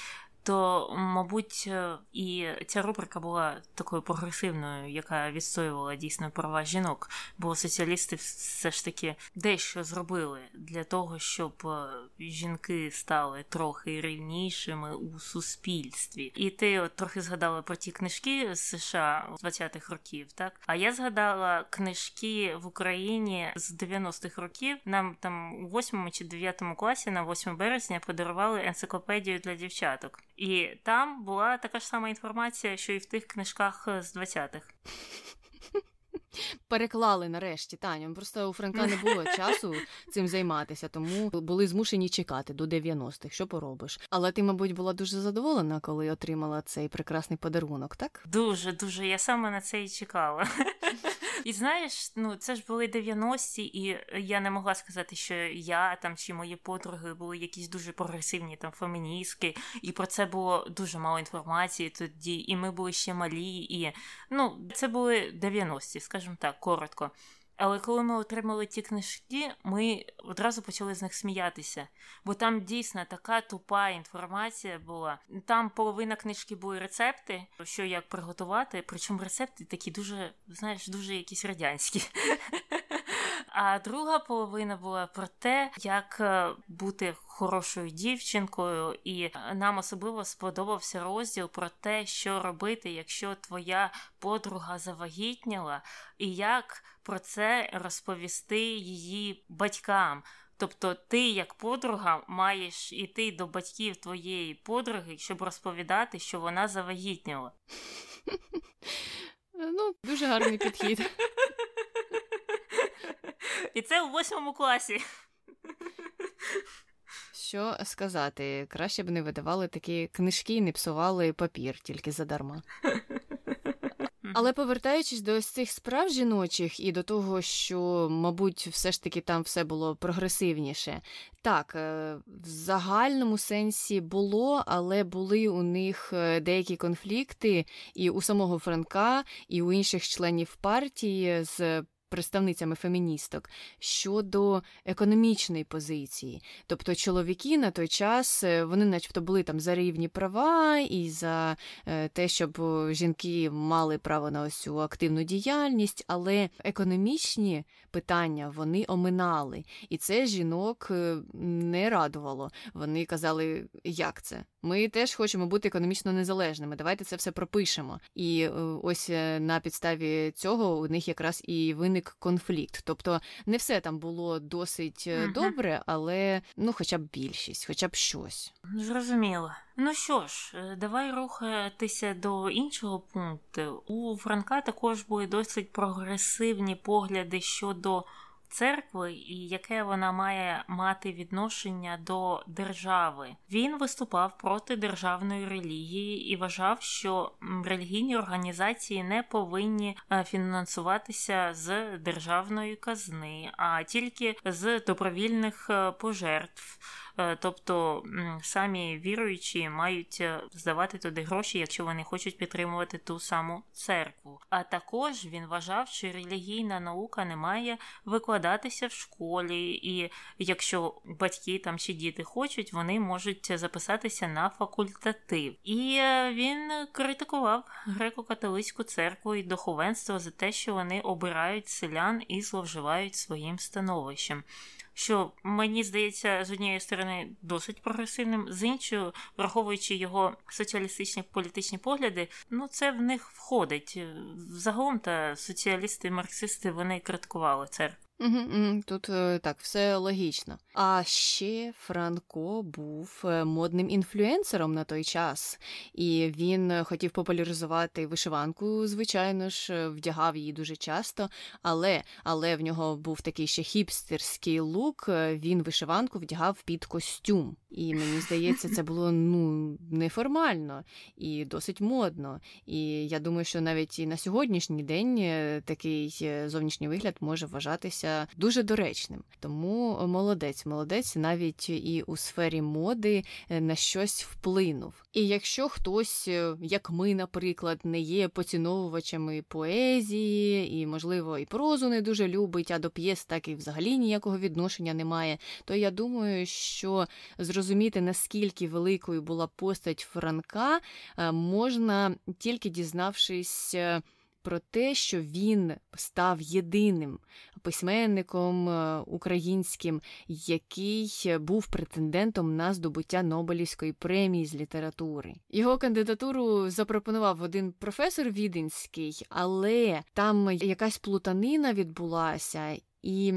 То, мабуть, е, і ця рубрика була такою прогресивною, яка відстоювала дійсно права жінок, бо соціалісти все ж таки дещо зробили для того, щоб е, жінки стали трохи рівнішими у суспільстві. І ти от трохи згадала про ті книжки з США з 20-х років, так? А я згадала книжки в Україні з 90-х років. Нам там у 8 чи 9 класі на 8 березня подарували енциклопедію для дівчаток. І там була така ж сама інформація, що і в тих книжках з 20-х. Переклали нарешті Таню. Просто у Франка не було часу цим займатися, тому були змушені чекати до 90-х. Що поробиш? Але ти, мабуть, була дуже задоволена, коли отримала цей прекрасний подарунок, так? Дуже, дуже. Я саме на це і чекала. І знаєш, ну це ж були 90-ті, і я не могла сказати, що я там чи мої подруги були якісь дуже прогресивні там феміністки, і про це було дуже мало інформації тоді. І ми були ще малі, і ну це були 90-ті, скажімо так, коротко. Але коли ми отримали ті книжки, ми одразу почали з них сміятися, бо там дійсно така тупа інформація була. Там половина книжки були рецепти, що як приготувати, причому рецепти такі дуже, знаєш, дуже якісь радянські. А друга половина була про те, як е, бути хорошою дівчинкою, і нам особливо сподобався розділ про те, що робити, якщо твоя подруга завагітніла, і як про це розповісти її батькам. Тобто ти, як подруга, маєш іти до батьків твоєї подруги, щоб розповідати, що вона завагітніла. Ну, дуже гарний підхід. І це у восьмому класі. Що сказати? Краще б не видавали такі книжки і не псували папір тільки задарма. Але повертаючись до ось цих справ жіночих і до того, що, мабуть, все ж таки там все було прогресивніше. Так, е, в загальному сенсі було, але були у них е, деякі конфлікти і у самого Франка, і у інших членів партії з представницями феміністок щодо економічної позиції. Тобто чоловіки на той час е, вони, начебто, були там за рівні права і за е, те, щоб жінки мали право на ось цю активну діяльність, але економічні питання вони оминали. І це жінок е, не радувало. Вони казали, як це? Ми теж хочемо бути економічно незалежними. Давайте це все пропишемо. І ось на підставі цього у них якраз і виник виник конфлікт. Тобто не все там було досить угу. добре, але ну, хоча б більшість, хоча б щось. Зрозуміло. Ну що ж, е, давай рухатися до іншого пункту. У Франка також були досить прогресивні погляди щодо церкви і яке вона має мати відношення до держави. Він виступав проти державної релігії і вважав, що релігійні організації не повинні е, фінансуватися з державної казни, а тільки з добровільних е, пожертв. Е, тобто самі віруючі мають е, здавати туди гроші, якщо вони хочуть підтримувати ту саму церкву. А також він вважав, що релігійна наука не має викладатися в школі, і якщо батьки там чи діти хочуть, вони можуть записатися на факультатив. І е, він критикував греко-католицьку церкву і духовенство за те, що вони обирають селян і зловживають своїм становищем що мені здається з однієї сторони досить прогресивним, з іншої, враховуючи його соціалістичні політичні погляди, ну це в них входить. Загалом та соціалісти, марксисти вони критикували церкву. Тут е, так, все логічно. А ще Франко був е, модним інфлюенсером на той час, і він хотів популяризувати вишиванку, звичайно ж, е, вдягав її дуже часто, але але в нього був такий ще хіпстерський лук. Він вишиванку вдягав під костюм. І мені здається, це було ну неформально і досить модно. І я думаю, що навіть і на сьогоднішній день такий зовнішній вигляд може вважатися виявився дуже доречним. Тому молодець, молодець навіть і у сфері моди е, на щось вплинув. І якщо хтось, е, як ми, наприклад, не є поціновувачами поезії, і, можливо, і прозу не дуже любить, а до п'єс так і взагалі ніякого відношення немає, то я думаю, що зрозуміти, наскільки великою була постать Франка, е, можна тільки дізнавшись про те, що він став єдиним письменником е, українським, який був претендентом на здобуття Нобелівської премії з літератури. Його кандидатуру запропонував один професор Віденський, але там якась плутанина відбулася. І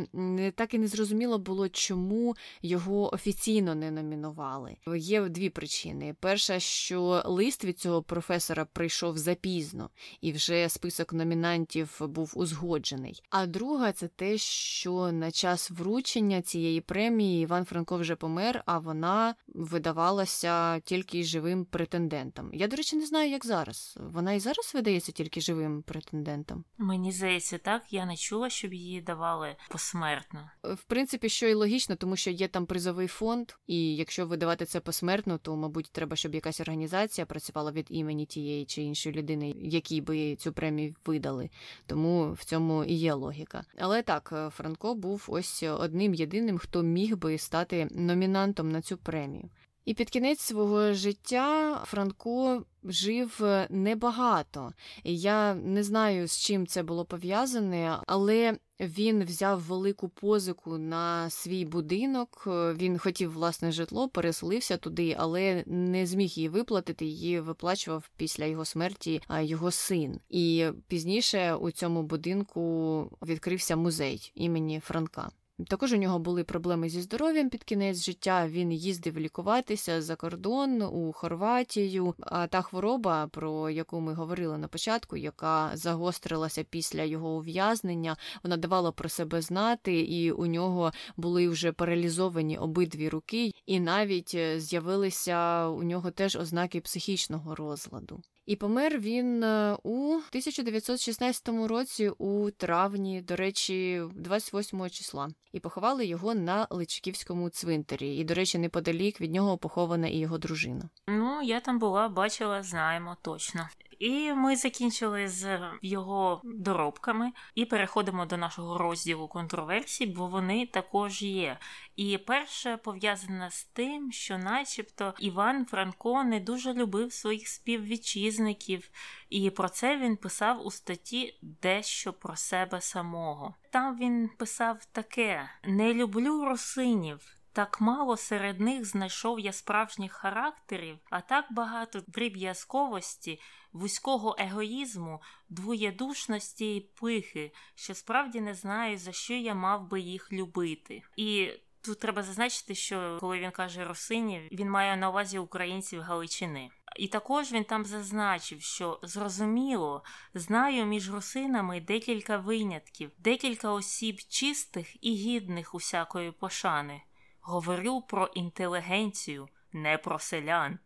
так і не зрозуміло було, чому його офіційно не номінували. Є дві причини: перша, що лист від цього професора прийшов запізно, і вже список номінантів був узгоджений. А друга це те, що на час вручення цієї премії Іван Франко вже помер, а вона видавалася тільки живим претендентам. Я, до речі, не знаю, як зараз. Вона і зараз видається тільки живим претендентам. Мені здається, так я не чула, щоб її давали посмертно. В принципі, що і логічно, тому що є там призовий фонд, і якщо видавати це посмертно, то мабуть треба, щоб якась організація працювала від імені тієї чи іншої людини, якій би цю премію видали. Тому в цьому і є логіка. Але так, Франко був ось одним єдиним, хто міг би стати номінантом на цю премію. І під кінець свого життя Франко жив небагато. Я не знаю, з чим це було пов'язане, але він взяв велику позику на свій будинок. Він хотів власне житло, переселився туди, але не зміг її виплатити. Її виплачував після його смерті його син. І пізніше у цьому будинку відкрився музей імені Франка. Також у нього були проблеми зі здоров'ям під кінець життя. Він їздив лікуватися за кордон у Хорватію. А та хвороба, про яку ми говорили на початку, яка загострилася після його ув'язнення, вона давала про себе знати, і у нього були вже паралізовані обидві руки, і навіть е, з'явилися у нього теж ознаки психічного розладу. І помер він е, у 1916 році у травні, до речі, 28 числа, і поховали його на Личківському цвинтарі. І, до речі, неподалік від нього похована і його дружина. Ну, я там була, бачила, знаємо точно. І ми закінчили з його доробками і переходимо до нашого розділу контроверсій, бо вони також є. І перше пов'язане з тим, що, начебто, Іван Франко не дуже любив своїх співвітчизників, і про це він писав у статті дещо про себе самого. Там він писав таке: не люблю русинів. Так мало серед них знайшов я справжніх характерів, а так багато дріб'язковості, вузького егоїзму, двоєдушності і пихи, що справді не знаю, за що я мав би їх любити. І тут треба зазначити, що коли він каже русинів, він має на увазі українців Галичини. І також він там зазначив, що зрозуміло, знаю між русинами декілька винятків, декілька осіб чистих і гідних усякої пошани. Говорю про інтелігенцію, не про селян.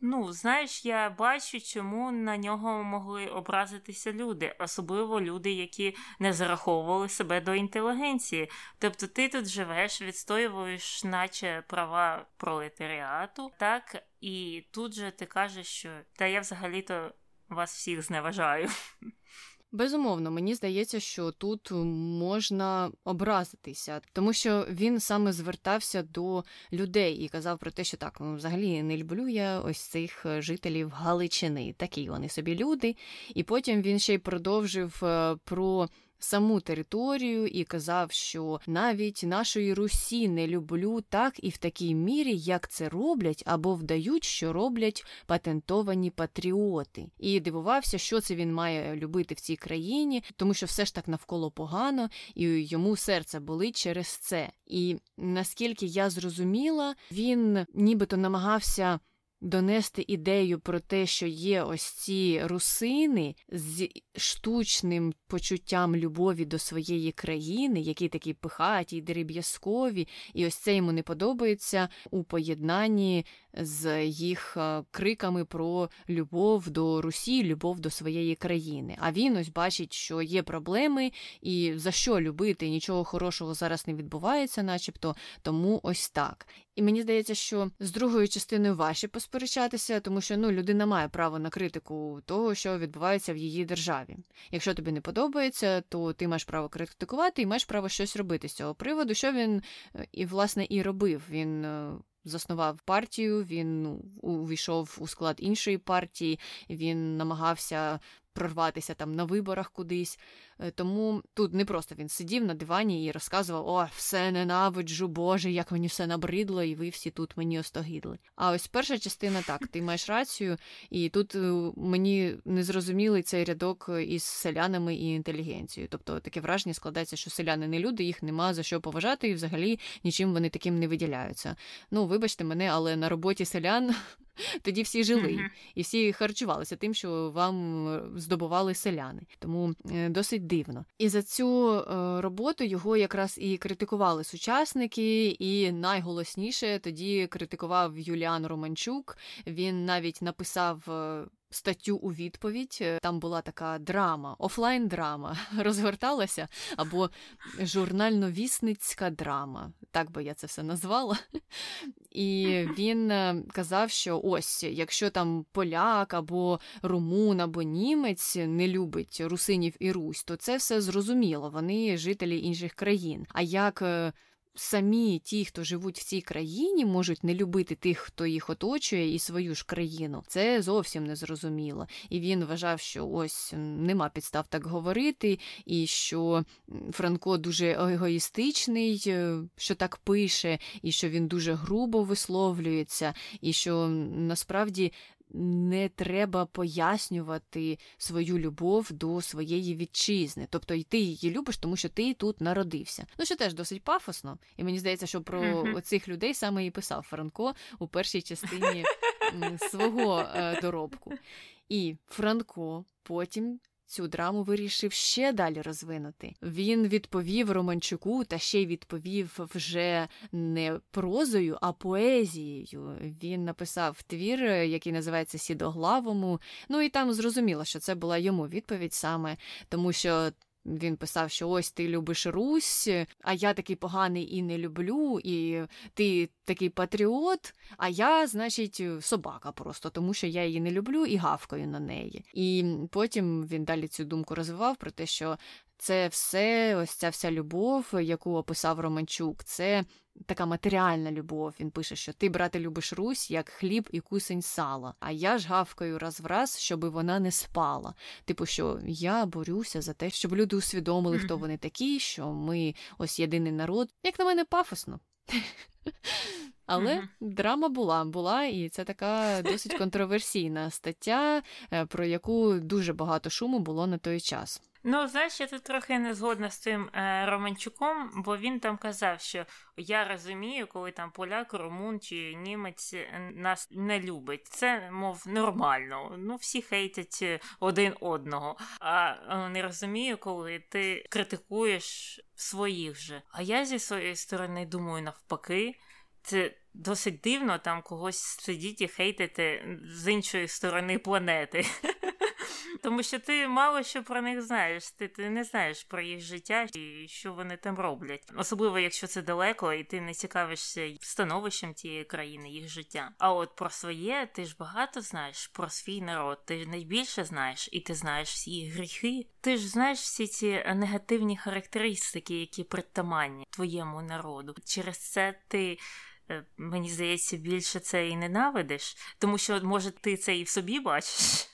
Ну, знаєш, я бачу, чому на нього могли образитися люди, особливо люди, які не зараховували себе до інтелігенції. Тобто ти тут живеш, відстоюєш, наче права пролетаріату, так, і тут же ти кажеш, що та я взагалі-то вас всіх зневажаю. Безумовно, мені здається, що тут можна образитися, тому що він саме звертався до людей і казав про те, що так, ну взагалі не люблю я ось цих е, жителів Галичини. Такі вони собі люди. І потім він ще й продовжив е, про саму територію і казав, що навіть нашої Русі не люблю так і в такій мірі, як це роблять або вдають, що роблять патентовані патріоти. І дивувався, що це він має любити в цій країні, тому що все ж так навколо погано, і йому серце болить через це. І наскільки я зрозуміла, він нібито намагався донести ідею про те, що є ось ці русини з штучним почуттям любові до своєї країни, які такі пихаті, дерев'язкові, і ось це йому не подобається у поєднанні з їх е, криками про любов до Русі, любов до своєї країни. А він ось бачить, що є проблеми, і за що любити, нічого хорошого зараз не відбувається, начебто, тому ось так. І мені здається, що з другою частиною важче посперечатися, тому що ну людина має право на критику того, що відбувається в її державі. Якщо тобі не подобається, то ти маєш право критикувати і маєш право щось робити з цього приводу, що він е, і власне і робив. Він е, заснував партію, він ну, увійшов у склад іншої партії, він намагався прорватися там на виборах кудись. Е, тому тут не просто він сидів на дивані і розказував: О, все ненавиджу, Боже, як мені все набридло, і ви всі тут мені остогидли. А ось перша частина так, ти маєш рацію, і тут е, мені незрозумілий цей рядок із селянами і інтелігенцією. Тобто таке враження складається, що селяни не люди, їх нема за що поважати, і взагалі нічим вони таким не виділяються. Ну, вибачте мене, але на роботі селян тоді всі жили uh-huh. і всі харчувалися тим, що вам е, здобували селяни. Тому е, досить дивно. І за цю е, роботу його якраз і критикували сучасники, і найголосніше тоді критикував Юліан Романчук. Він навіть написав статтю у відповідь. Е, там була така драма, офлайн-драма розгорталася, або журнально-вісницька драма, так би я це все назвала. І він е, казав, що ось, якщо там поляк або румун, або німець не любить русинів і Русь, то це все зрозуміло. Вони жителі інших країн. А як е, самі ті, хто живуть в цій країні, можуть не любити тих, хто їх оточує, і свою ж країну. Це зовсім не зрозуміло. І він вважав, що ось нема підстав так говорити, і що Франко дуже егоїстичний, е, що так пише, і що він дуже грубо висловлюється, і що насправді не треба пояснювати свою любов до своєї вітчизни. Тобто і ти її любиш, тому що ти тут народився. Ну, що теж досить пафосно. І мені здається, що про mm-hmm. цих людей саме і писав Франко у першій частині свого е, доробку. І Франко потім цю драму вирішив ще далі розвинути. Він відповів Романчуку та ще й відповів вже не прозою, а поезією. Він написав твір, який називається Сідоглавому. Ну і там зрозуміло, що це була йому відповідь саме, тому що. Він писав, що ось ти любиш Русь, а я такий поганий і не люблю, і ти такий патріот, а я, значить, собака просто, тому що я її не люблю і гавкаю на неї. І потім він далі цю думку розвивав про те, що це все, ось ця вся любов, яку описав Романчук, це така матеріальна любов. Він пише, що ти, брате, любиш Русь, як хліб і кусень сала, а я ж гавкаю раз в раз, щоби вона не спала. Типу, що я борюся за те, щоб люди усвідомили, хто вони такі, що ми ось єдиний народ. Як на мене, пафосно. Але mm-hmm. драма була, була, і це така досить контроверсійна стаття, е, про яку дуже багато шуму було на той час. Ну, знаєш, я тут трохи не згодна з цим е, Романчуком, бо він там казав, що я розумію, коли там поляк, румун чи німець е, нас не любить. Це, мов, нормально. Ну, всі хейтять е, один одного. А е, не розумію, коли ти критикуєш своїх же. А я зі своєї сторони думаю, навпаки, це. Досить дивно там когось сидіть і хейтити з іншої сторони планети. Тому що ти мало що про них знаєш, ти ти не знаєш про їх життя і що вони там роблять. Особливо, якщо це далеко, і ти не цікавишся становищем тієї країни, їх життя. А от про своє ти ж багато знаєш про свій народ, ти найбільше знаєш, і ти знаєш всі гріхи. Ти ж знаєш всі ці негативні характеристики, які притаманні твоєму народу. Через це ти. Е, мені здається, більше це і ненавидиш, тому що, може, ти це і в собі бачиш.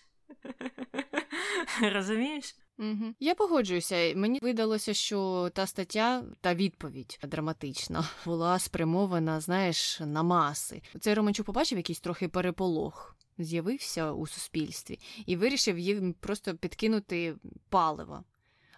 Розумієш? Угу. Я погоджуюся. Мені видалося, що та стаття, та відповідь драматична була спрямована, знаєш, на маси. Цей Романчук побачив якийсь трохи переполох. З'явився у суспільстві і вирішив їм просто підкинути паливо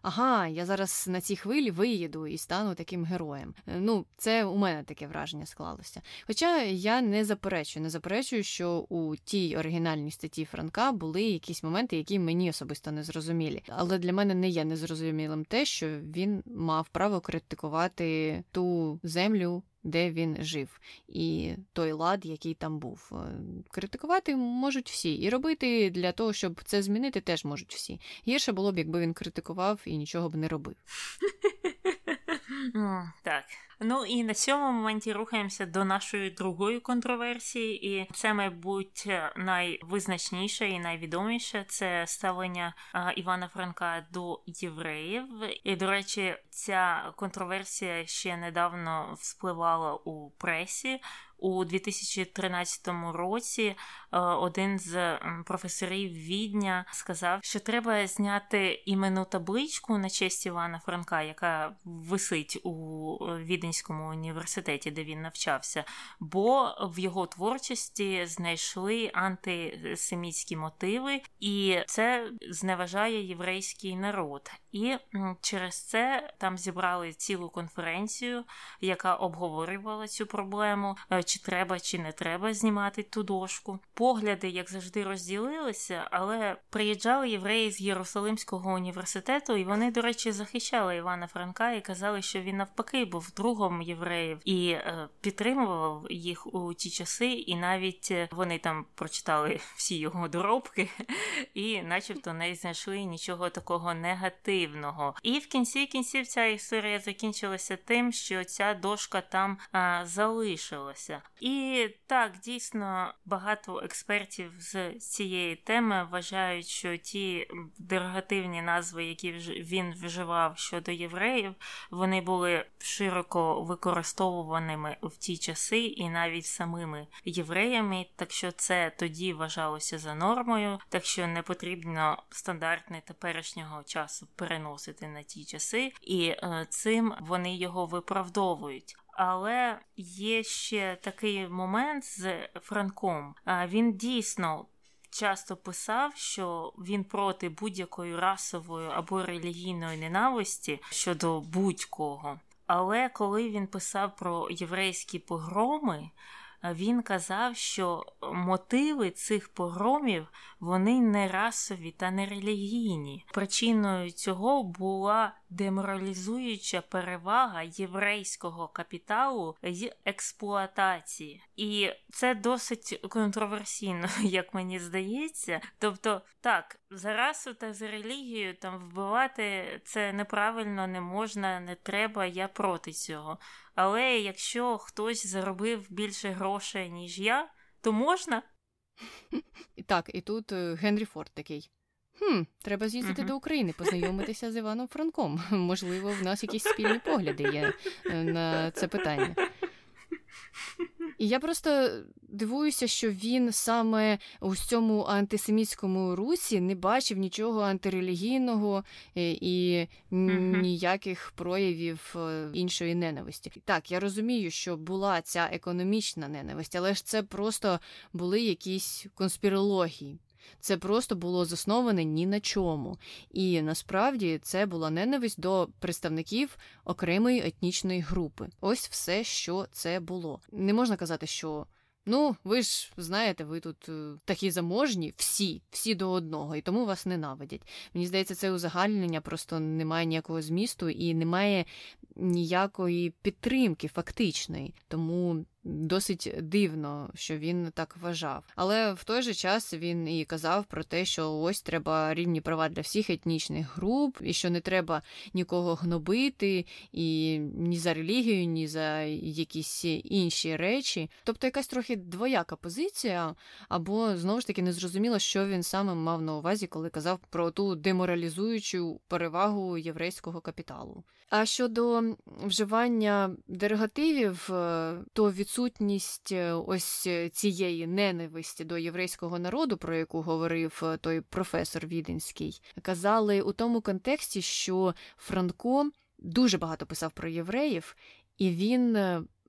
ага, я зараз на цій хвилі виїду і стану таким героєм. Е, ну, це у мене таке враження склалося. Хоча я не заперечую, не заперечую, що у тій оригінальній статті Франка були якісь моменти, які мені особисто не зрозумілі. Але для мене не є незрозумілим те, що він мав право критикувати ту землю де він жив, і той лад, який там був. Е, критикувати можуть всі, і робити для того, щоб це змінити, теж можуть всі. Гірше було б, якби він критикував і нічого б не робив. Так. Ну і на цьому моменті рухаємося до нашої другої контроверсії, і це, мабуть, найвизначніше і найвідоміше це ставлення Івана Франка до євреїв. І, до речі, ця контроверсія ще недавно вспливала у пресі у 2013 році е, один з професорів Відня сказав, що треба зняти іменну табличку на честь Івана Франка, яка висить у Віденському університеті, де він навчався, бо в його творчості знайшли антисемітські мотиви, і це зневажає єврейський народ. І через це там зібрали цілу конференцію, яка обговорювала цю проблему, е, чи треба, чи не треба знімати ту дошку. Погляди, як завжди, розділилися, але приїжджали євреї з Єрусалимського університету, і вони, до речі, захищали Івана Франка і казали, що він навпаки був другом євреїв і е, підтримував їх у ті часи, і навіть е, вони там прочитали всі його доробки, і, начебто, не знайшли нічого такого негативного. І в кінці кінців ця історія закінчилася тим, що ця дошка там а, залишилася. І так, дійсно, багато експертів з цієї теми вважають, що ті дерогативні назви, які він вживав щодо євреїв, вони були широко використовуваними в ті часи і навіть самими євреями, так що це тоді вважалося за нормою, так що не потрібно стандартне теперішнього часу переносити на ті часи, і е, цим вони його виправдовують. Але є ще такий момент з Франком. Він дійсно часто писав, що він проти будь-якої расової або релігійної ненависті щодо будь-кого. Але коли він писав про єврейські погроми, він казав, що мотиви цих погромів вони не расові та не релігійні. Причиною цього була деморалізуюча перевага єврейського капіталу з експлуатації, і це досить контроверсійно, як мені здається. Тобто, так, за расу та за релігію там вбивати це неправильно, не можна, не треба. Я проти цього. Але якщо хтось заробив більше грошей, ніж я, то можна. Так, і тут е, Генрі Форд такий. Хм, треба з'їздити uh-huh. до України, познайомитися з Іваном Франком. Можливо, в нас якісь спільні погляди є е, на це питання. І я просто дивуюся, що він саме у цьому антисемітському русі не бачив нічого антирелігійного е, і ніяких проявів е, іншої ненависті. Так, я розумію, що була ця економічна ненависть, але ж це просто були якісь конспірології. Це просто було засноване ні на чому. І насправді це була ненависть до представників окремої етнічної групи. Ось все, що це було. Не можна казати, що. Ну, ви ж знаєте, ви тут е, такі заможні, всі, всі до одного, і тому вас ненавидять. Мені здається, це узагальнення просто немає ніякого змісту і немає ніякої підтримки фактичної. Тому Досить дивно, що він так вважав. Але в той же час він і казав про те, що ось треба рівні права для всіх етнічних груп, і що не треба нікого гнобити, і ні за релігію, ні за якісь інші речі. Тобто якась трохи двояка позиція, або знову ж таки незрозуміло, що він саме мав на увазі, коли казав про ту деморалізуючу перевагу єврейського капіталу. А щодо вживання дерогативів, е, то відсутність е, ось цієї ненависті до єврейського народу, про яку говорив е, той професор Віденський, казали у тому контексті, що Франко дуже багато писав про євреїв, і він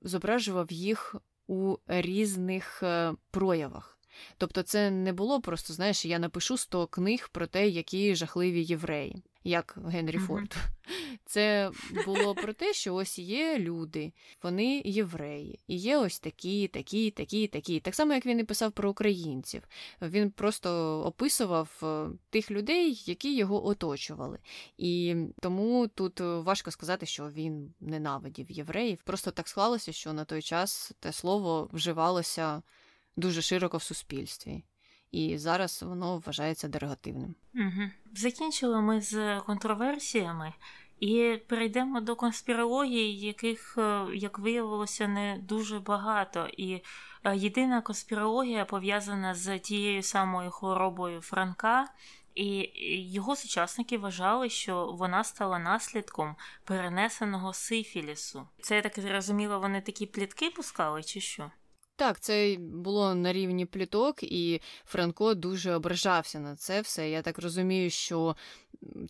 зображував їх у різних проявах. Тобто, це не було просто, знаєш, я напишу 100 книг про те, які жахливі євреї як Генрі mm-hmm. Форд. Це було про те, що ось є люди, вони євреї, і є ось такі, такі, такі, такі. Так само, як він і писав про українців. Він просто описував е, тих людей, які його оточували. І тому тут важко сказати, що він ненавидів євреїв. Просто так склалося, що на той час те слово вживалося дуже широко в суспільстві і зараз воно вважається дерогативним. Угу. Закінчили ми з контроверсіями. І перейдемо до конспірології, яких, е, як виявилося, не дуже багато. І е, єдина конспірологія пов'язана з тією самою хворобою Франка, і його сучасники вважали, що вона стала наслідком перенесеного сифілісу. Це я так зрозуміло, вони такі плітки пускали, чи що? Так, це було на рівні пліток, і Франко дуже ображався на це все. Я так розумію, що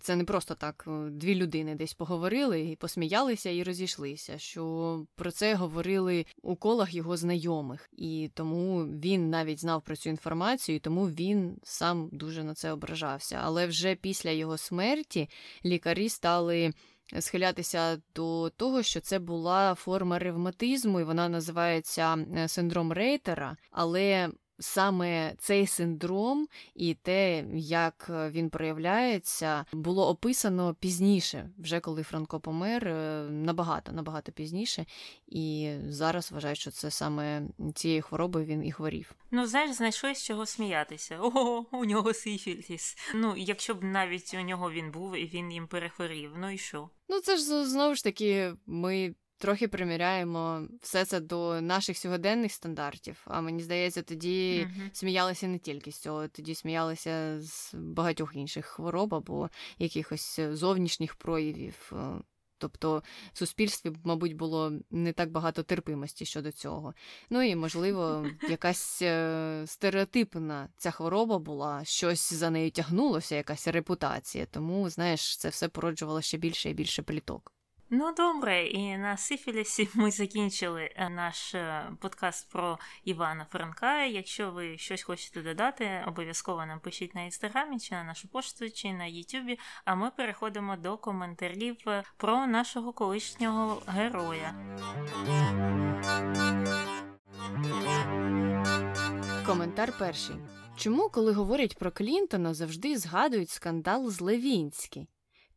це не просто так е, дві людини десь поговорили і посміялися і розійшлися. Що про це говорили у колах його знайомих, і тому він навіть знав про цю інформацію, і тому він сам дуже на це ображався. Але вже після його смерті лікарі стали схилятися до того, що це була форма ревматизму, і вона називається е, синдром Рейтера. Але саме цей синдром і те, як е, він проявляється, було описано пізніше, вже коли Франко помер, е, набагато набагато пізніше. І зараз вважають, що це саме цією хворобою він і хворів. Ну, знаєш, знайшли з чого сміятися. Ого, у нього сифіліс. Ну, якщо б навіть у нього він був і він їм перехворів, ну і що? Ну це ж знову ж таки, ми трохи приміряємо все це до наших сьогоденних стандартів. А мені здається, тоді uh-huh. сміялися не тільки з цього, тоді сміялися з багатьох інших хвороб або якихось зовнішніх проявів. Тобто в суспільстві, мабуть, було не так багато терпимості щодо цього. Ну і, можливо, якась е, стереотипна ця хвороба була, щось за нею тягнулося, якась репутація. Тому, знаєш, це все породжувало ще більше і більше пліток. Ну добре, і на Сифілісі ми закінчили е, наш е, подкаст про Івана Франка. Якщо ви щось хочете додати, обов'язково нам пишіть на інстаграмі, чи на нашу пошту, чи на Ютубі. А ми переходимо до коментарів е, про нашого колишнього героя. Коментар перший. Чому, коли говорять про Клінтона, завжди згадують скандал з Левінський?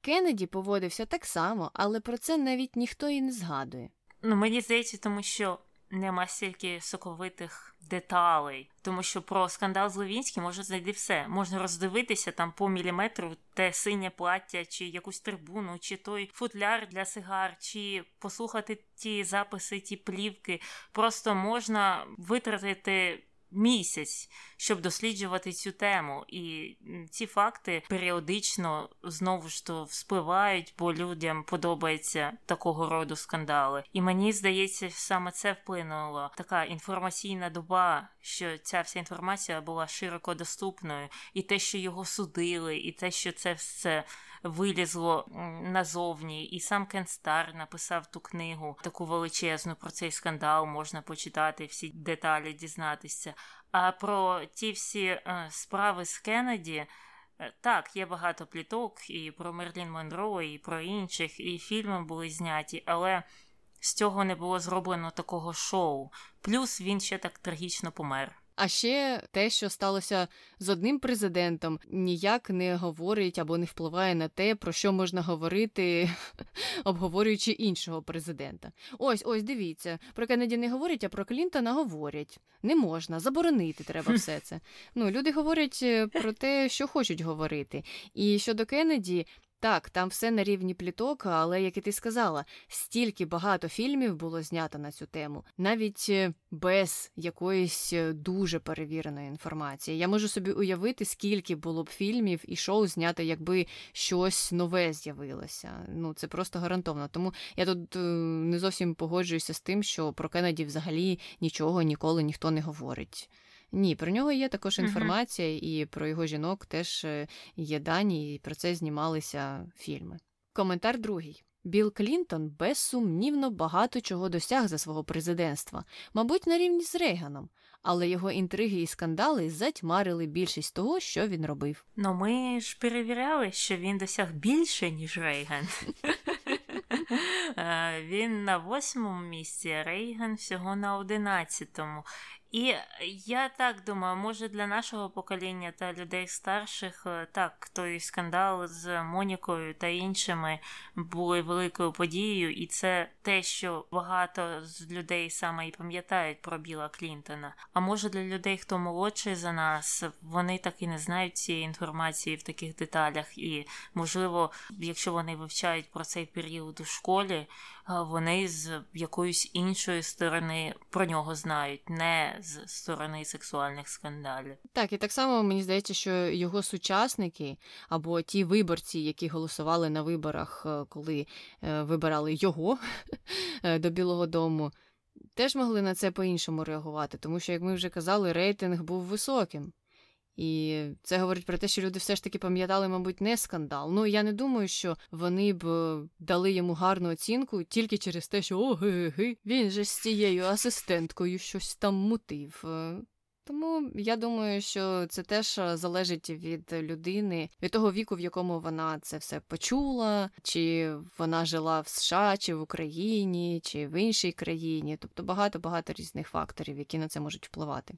Кеннеді поводився так само, але про це навіть ніхто і не згадує. Ну, мені здається, тому що нема стільки соковитих деталей, тому що про скандал з Левінським можна знайти все. Можна роздивитися там по міліметру те синє плаття, чи якусь трибуну, чи той футляр для сигар, чи послухати ті записи, ті плівки. Просто можна витратити місяць, щоб досліджувати цю тему. І ці факти періодично знову ж то вспливають, бо людям подобається такого роду скандали. І мені здається, саме це вплинуло така інформаційна доба, що ця вся інформація була широко доступною, і те, що його судили, і те, що це все вилізло назовні, і сам Кен Стар написав ту книгу, таку величезну про цей скандал можна почитати, всі деталі дізнатися. А про ті всі е, справи з Кеннеді, е, так, є багато пліток і про Мерлін Монро, і про інших, і фільми були зняті, але з цього не було зроблено такого шоу. Плюс він ще так трагічно помер. А ще те, що сталося з одним президентом, ніяк не говорить або не впливає на те, про що можна говорити, обговорюючи іншого президента. Ось ось дивіться, про Кеннеді не говорять, а про Клінтона говорять. Не можна, заборонити треба все це. Ну, люди говорять е, про те, що хочуть говорити. І щодо Кеннеді, так, там все на рівні пліток, але, як і ти сказала, стільки багато фільмів було знято на цю тему, навіть е, без якоїсь е, дуже перевіреної інформації. Я можу собі уявити, скільки було б фільмів і шоу знято, якби щось нове з'явилося. Ну це просто гарантовано. Тому я тут е, не зовсім погоджуюся з тим, що про Кеннеді взагалі нічого ніколи ніхто не говорить. Ні, про нього є також інформація, uh-huh. і про його жінок теж е, є дані, і про це знімалися фільми. Коментар другий. Білл Клінтон безсумнівно багато чого досяг за свого президентства, мабуть, на рівні з Рейганом, але його інтриги і скандали затьмарили більшість того, що він робив. Ну ми ж перевіряли, що він досяг більше, ніж Рейган. Е, він на восьмому місці, а Рейган всього на одинадцятому. І я так думаю, може для нашого покоління та людей старших е, так, той скандал з Монікою та іншими були великою подією, і це те, що багато з людей саме і пам'ятають про Біла Клінтона. А може для людей, хто молодший за нас, вони так і не знають цієї інформації в таких деталях, і можливо, якщо вони вивчають про цей період у школі, вони з якоїсь іншої сторони про нього знають, не з сторони сексуальних скандалів. Так, і так само мені здається, що його сучасники або ті виборці, які голосували на виборах, е, коли е, вибирали його е, до Білого Дому. теж могли на це по-іншому реагувати, тому що, як ми вже казали, рейтинг був високим. І це говорить про те, що люди все ж таки пам'ятали, мабуть, не скандал. Ну я не думаю, що вони б е, дали йому гарну оцінку тільки через те, що о, ги-ги, він же з цією асистенткою щось там мутив. Е, тому я думаю, що це теж е, залежить від людини, від того віку, в якому вона це все почула, чи вона жила в США, чи в Україні, чи в іншій країні. Тобто багато багато різних факторів, які на це можуть впливати.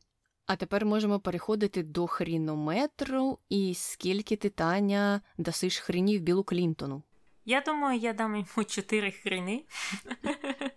А тепер можемо переходити до хрінометру і скільки ти, Таня, дасиш хрінів Білу Клінтону. Я думаю, я дам йому чотири хріни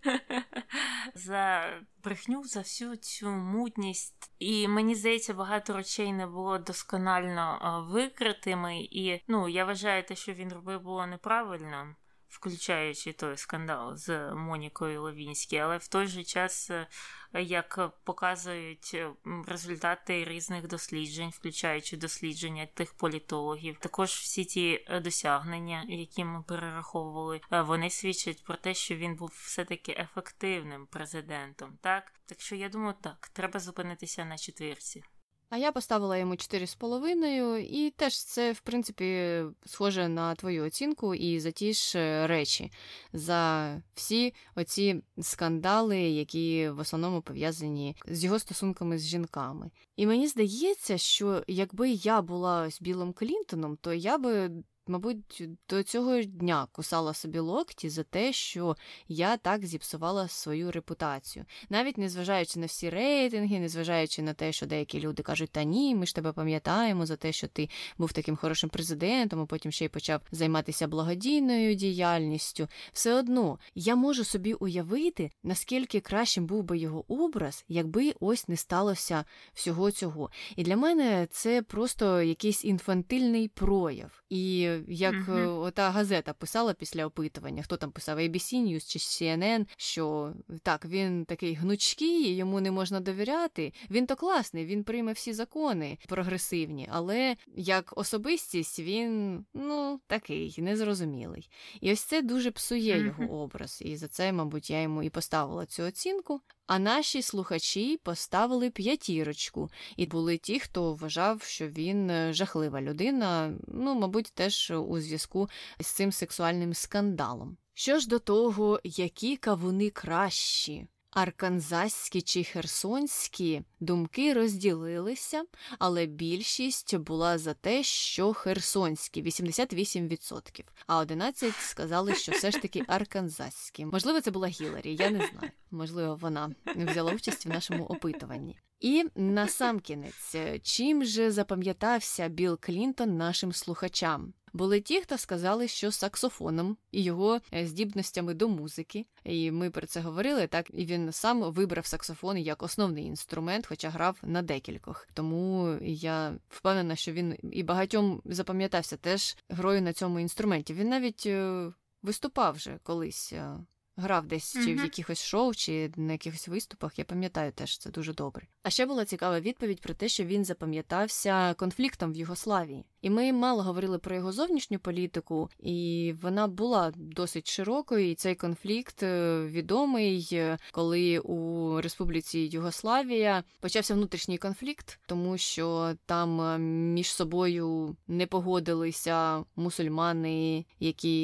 за брехню, за всю цю мутність. І мені здається, багато речей не було досконально викритими. І ну, я вважаю, те, що він робив, було неправильно включаючи той скандал з Монікою Ловінські, але в той же час, е, як показують е, результати різних досліджень, включаючи дослідження тих політологів, також всі ті е, досягнення, які ми перераховували, вони свідчать про те, що він був все-таки ефективним президентом. Так, так що я думаю, так треба зупинитися на четвірці. А я поставила йому 4,5, і теж це, в принципі, схоже на твою оцінку і за ті ж е, речі, за всі оці скандали, які в основному пов'язані з його стосунками з жінками. І мені здається, що якби я була з Білом Клінтоном, то я би мабуть, до цього дня кусала собі локті за те, що я так зіпсувала свою репутацію. Навіть незважаючи на всі рейтинги, незважаючи на те, що деякі люди кажуть, та ні, ми ж тебе пам'ятаємо за те, що ти був таким хорошим президентом, а потім ще й почав займатися благодійною діяльністю. Все одно я можу собі уявити, наскільки кращим був би його образ, якби ось не сталося всього цього. І для мене це просто якийсь інфантильний прояв. І як uh-huh. ота газета писала після опитування, хто там писав ABC News чи CNN, що так, він такий гнучкий, йому не можна довіряти. Він то класний, він прийме всі закони прогресивні, але як особистість він ну такий незрозумілий. І ось це дуже псує uh-huh. його образ. І за це, мабуть, я йому і поставила цю оцінку. А наші слухачі поставили п'ятірочку, і були ті, хто вважав, що він е, жахлива людина, ну, мабуть, теж у зв'язку з цим сексуальним скандалом. Що ж до того, які кавуни кращі? Арканзаські чи херсонські думки розділилися, але більшість була за те, що херсонські 88%, а 11 сказали, що все ж таки арканзаські. Можливо, це була Гіларі, я не знаю. Можливо, вона взяла участь в нашому опитуванні. І насамкінець, чим же запам'ятався Білл Клінтон нашим слухачам? Були ті, хто сказали, що саксофоном і його е, здібностями до музики, і ми про це говорили. Так і він сам вибрав саксофон як основний інструмент, хоча грав на декількох. Тому я впевнена, що він і багатьом запам'ятався теж грою на цььому інструменті. Він навіть е, виступав вже колись е, грав десь чи в якихось шоу, чи на якихось виступах. Я пам'ятаю теж це дуже добре. А ще була цікава відповідь про те, що він запам'ятався конфліктом в Югославії. І ми мало говорили про його зовнішню політику, і вона була досить широкою. І цей конфлікт е, відомий, е, коли у Республіці Югославія почався внутрішній конфлікт, тому що там е, між собою не погодилися мусульмани, які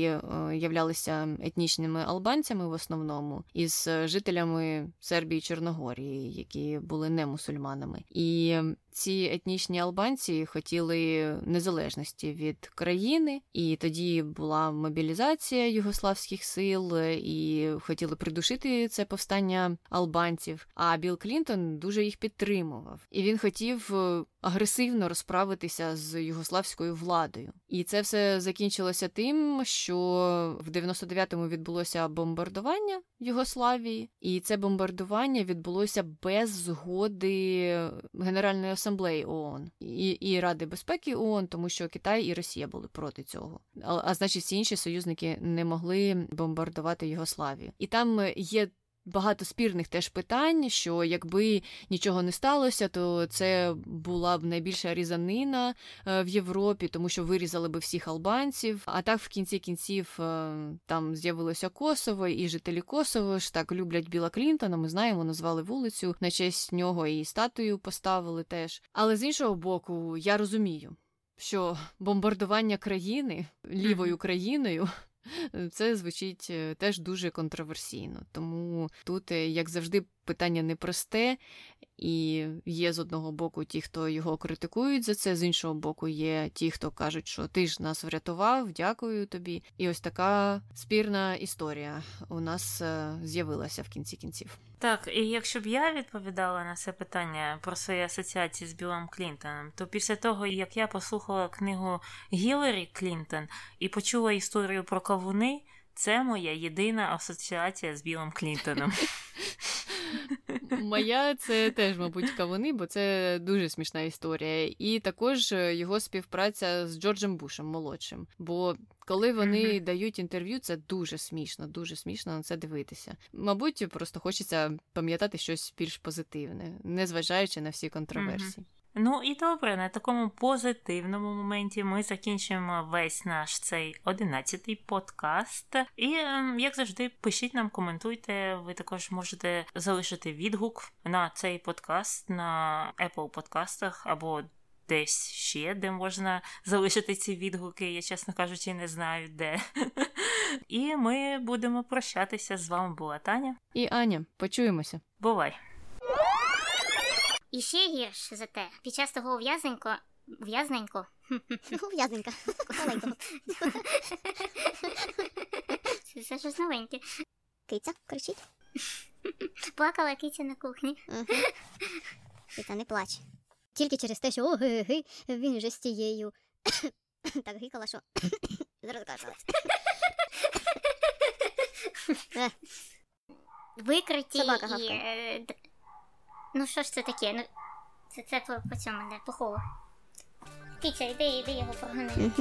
являлися етнічними албанцями в основному, із жителями Сербії і Чорногорії, які були не мусульманами. І ці етнічні албанці хотіли незалежності від країни, і тоді була мобілізація югославських сил, і хотіли придушити це повстання албанців. А Білл Клінтон дуже їх підтримував, і він хотів е, агресивно розправитися з югославською владою. І це все закінчилося тим, що в 99-му відбулося бомбардування Югославії, і це бомбардування відбулося без згоди Генеральної асамблеї ООН і і Ради безпеки ООН, тому що Китай і Росія були проти цього. А, а значить, всі інші союзники не могли бомбардувати Югославію. І там є багато спірних теж питань, що якби нічого не сталося, то це була б найбільша різанина е, в Європі, тому що вирізали би всіх албанців. А так в кінці кінців е, там з'явилося Косово, і жителі Косово ж так люблять Біла Клінтона. Ми знаємо, назвали вулицю на честь нього і статую поставили теж. Але з іншого боку, я розумію. Що бомбардування країни лівою країною це звучить е, теж дуже контроверсійно. Тому тут, е, як завжди, питання непросте, і є з одного боку ті, хто його критикують за це, з іншого боку, є ті, хто кажуть, що ти ж нас врятував, дякую тобі. І ось така спірна історія у нас е, з'явилася в кінці кінців. Так, і якщо б я відповідала на це питання про свої асоціації з Білом Клінтоном, то після того, як я послухала книгу Гіларі Клінтон і почула історію про кавуни, це моя єдина асоціація з Білом Клінтоном. Моя це теж, мабуть, кавуни, бо це дуже смішна історія. І також е, його співпраця з Джорджем Бушем молодшим. Бо коли вони mm-hmm. дають інтерв'ю, це дуже смішно, дуже смішно на це дивитися. Мабуть, просто хочеться пам'ятати щось більш позитивне, незважаючи на всі контроверсії. Mm-hmm. Ну і добре, на такому позитивному моменті ми закінчимо весь наш цей одинадцятий подкаст. І, ем, як завжди, пишіть нам, коментуйте. Ви також можете залишити відгук на цей подкаст на Apple подкастах або. Десь ще, де можна залишити ці відгуки, я, чесно кажучи, не знаю де. І ми будемо прощатися. З вами була Таня і Аня. Почуємося. Бувай! І ще гірше за те, під час того ув'язненько. Ув'язненько. Ув'язненька. Це, щось новеньке. Киця кричить. Плакала киця на кухні. Киця, не плач. Тільки через те, що оги, він вже з тією. Так гикала, що розкашлялась. Викриті Собака і... Ну що ж це таке? Ну, це, це по, по цьому, не, по холу. Кіця, іди, іди його прогони.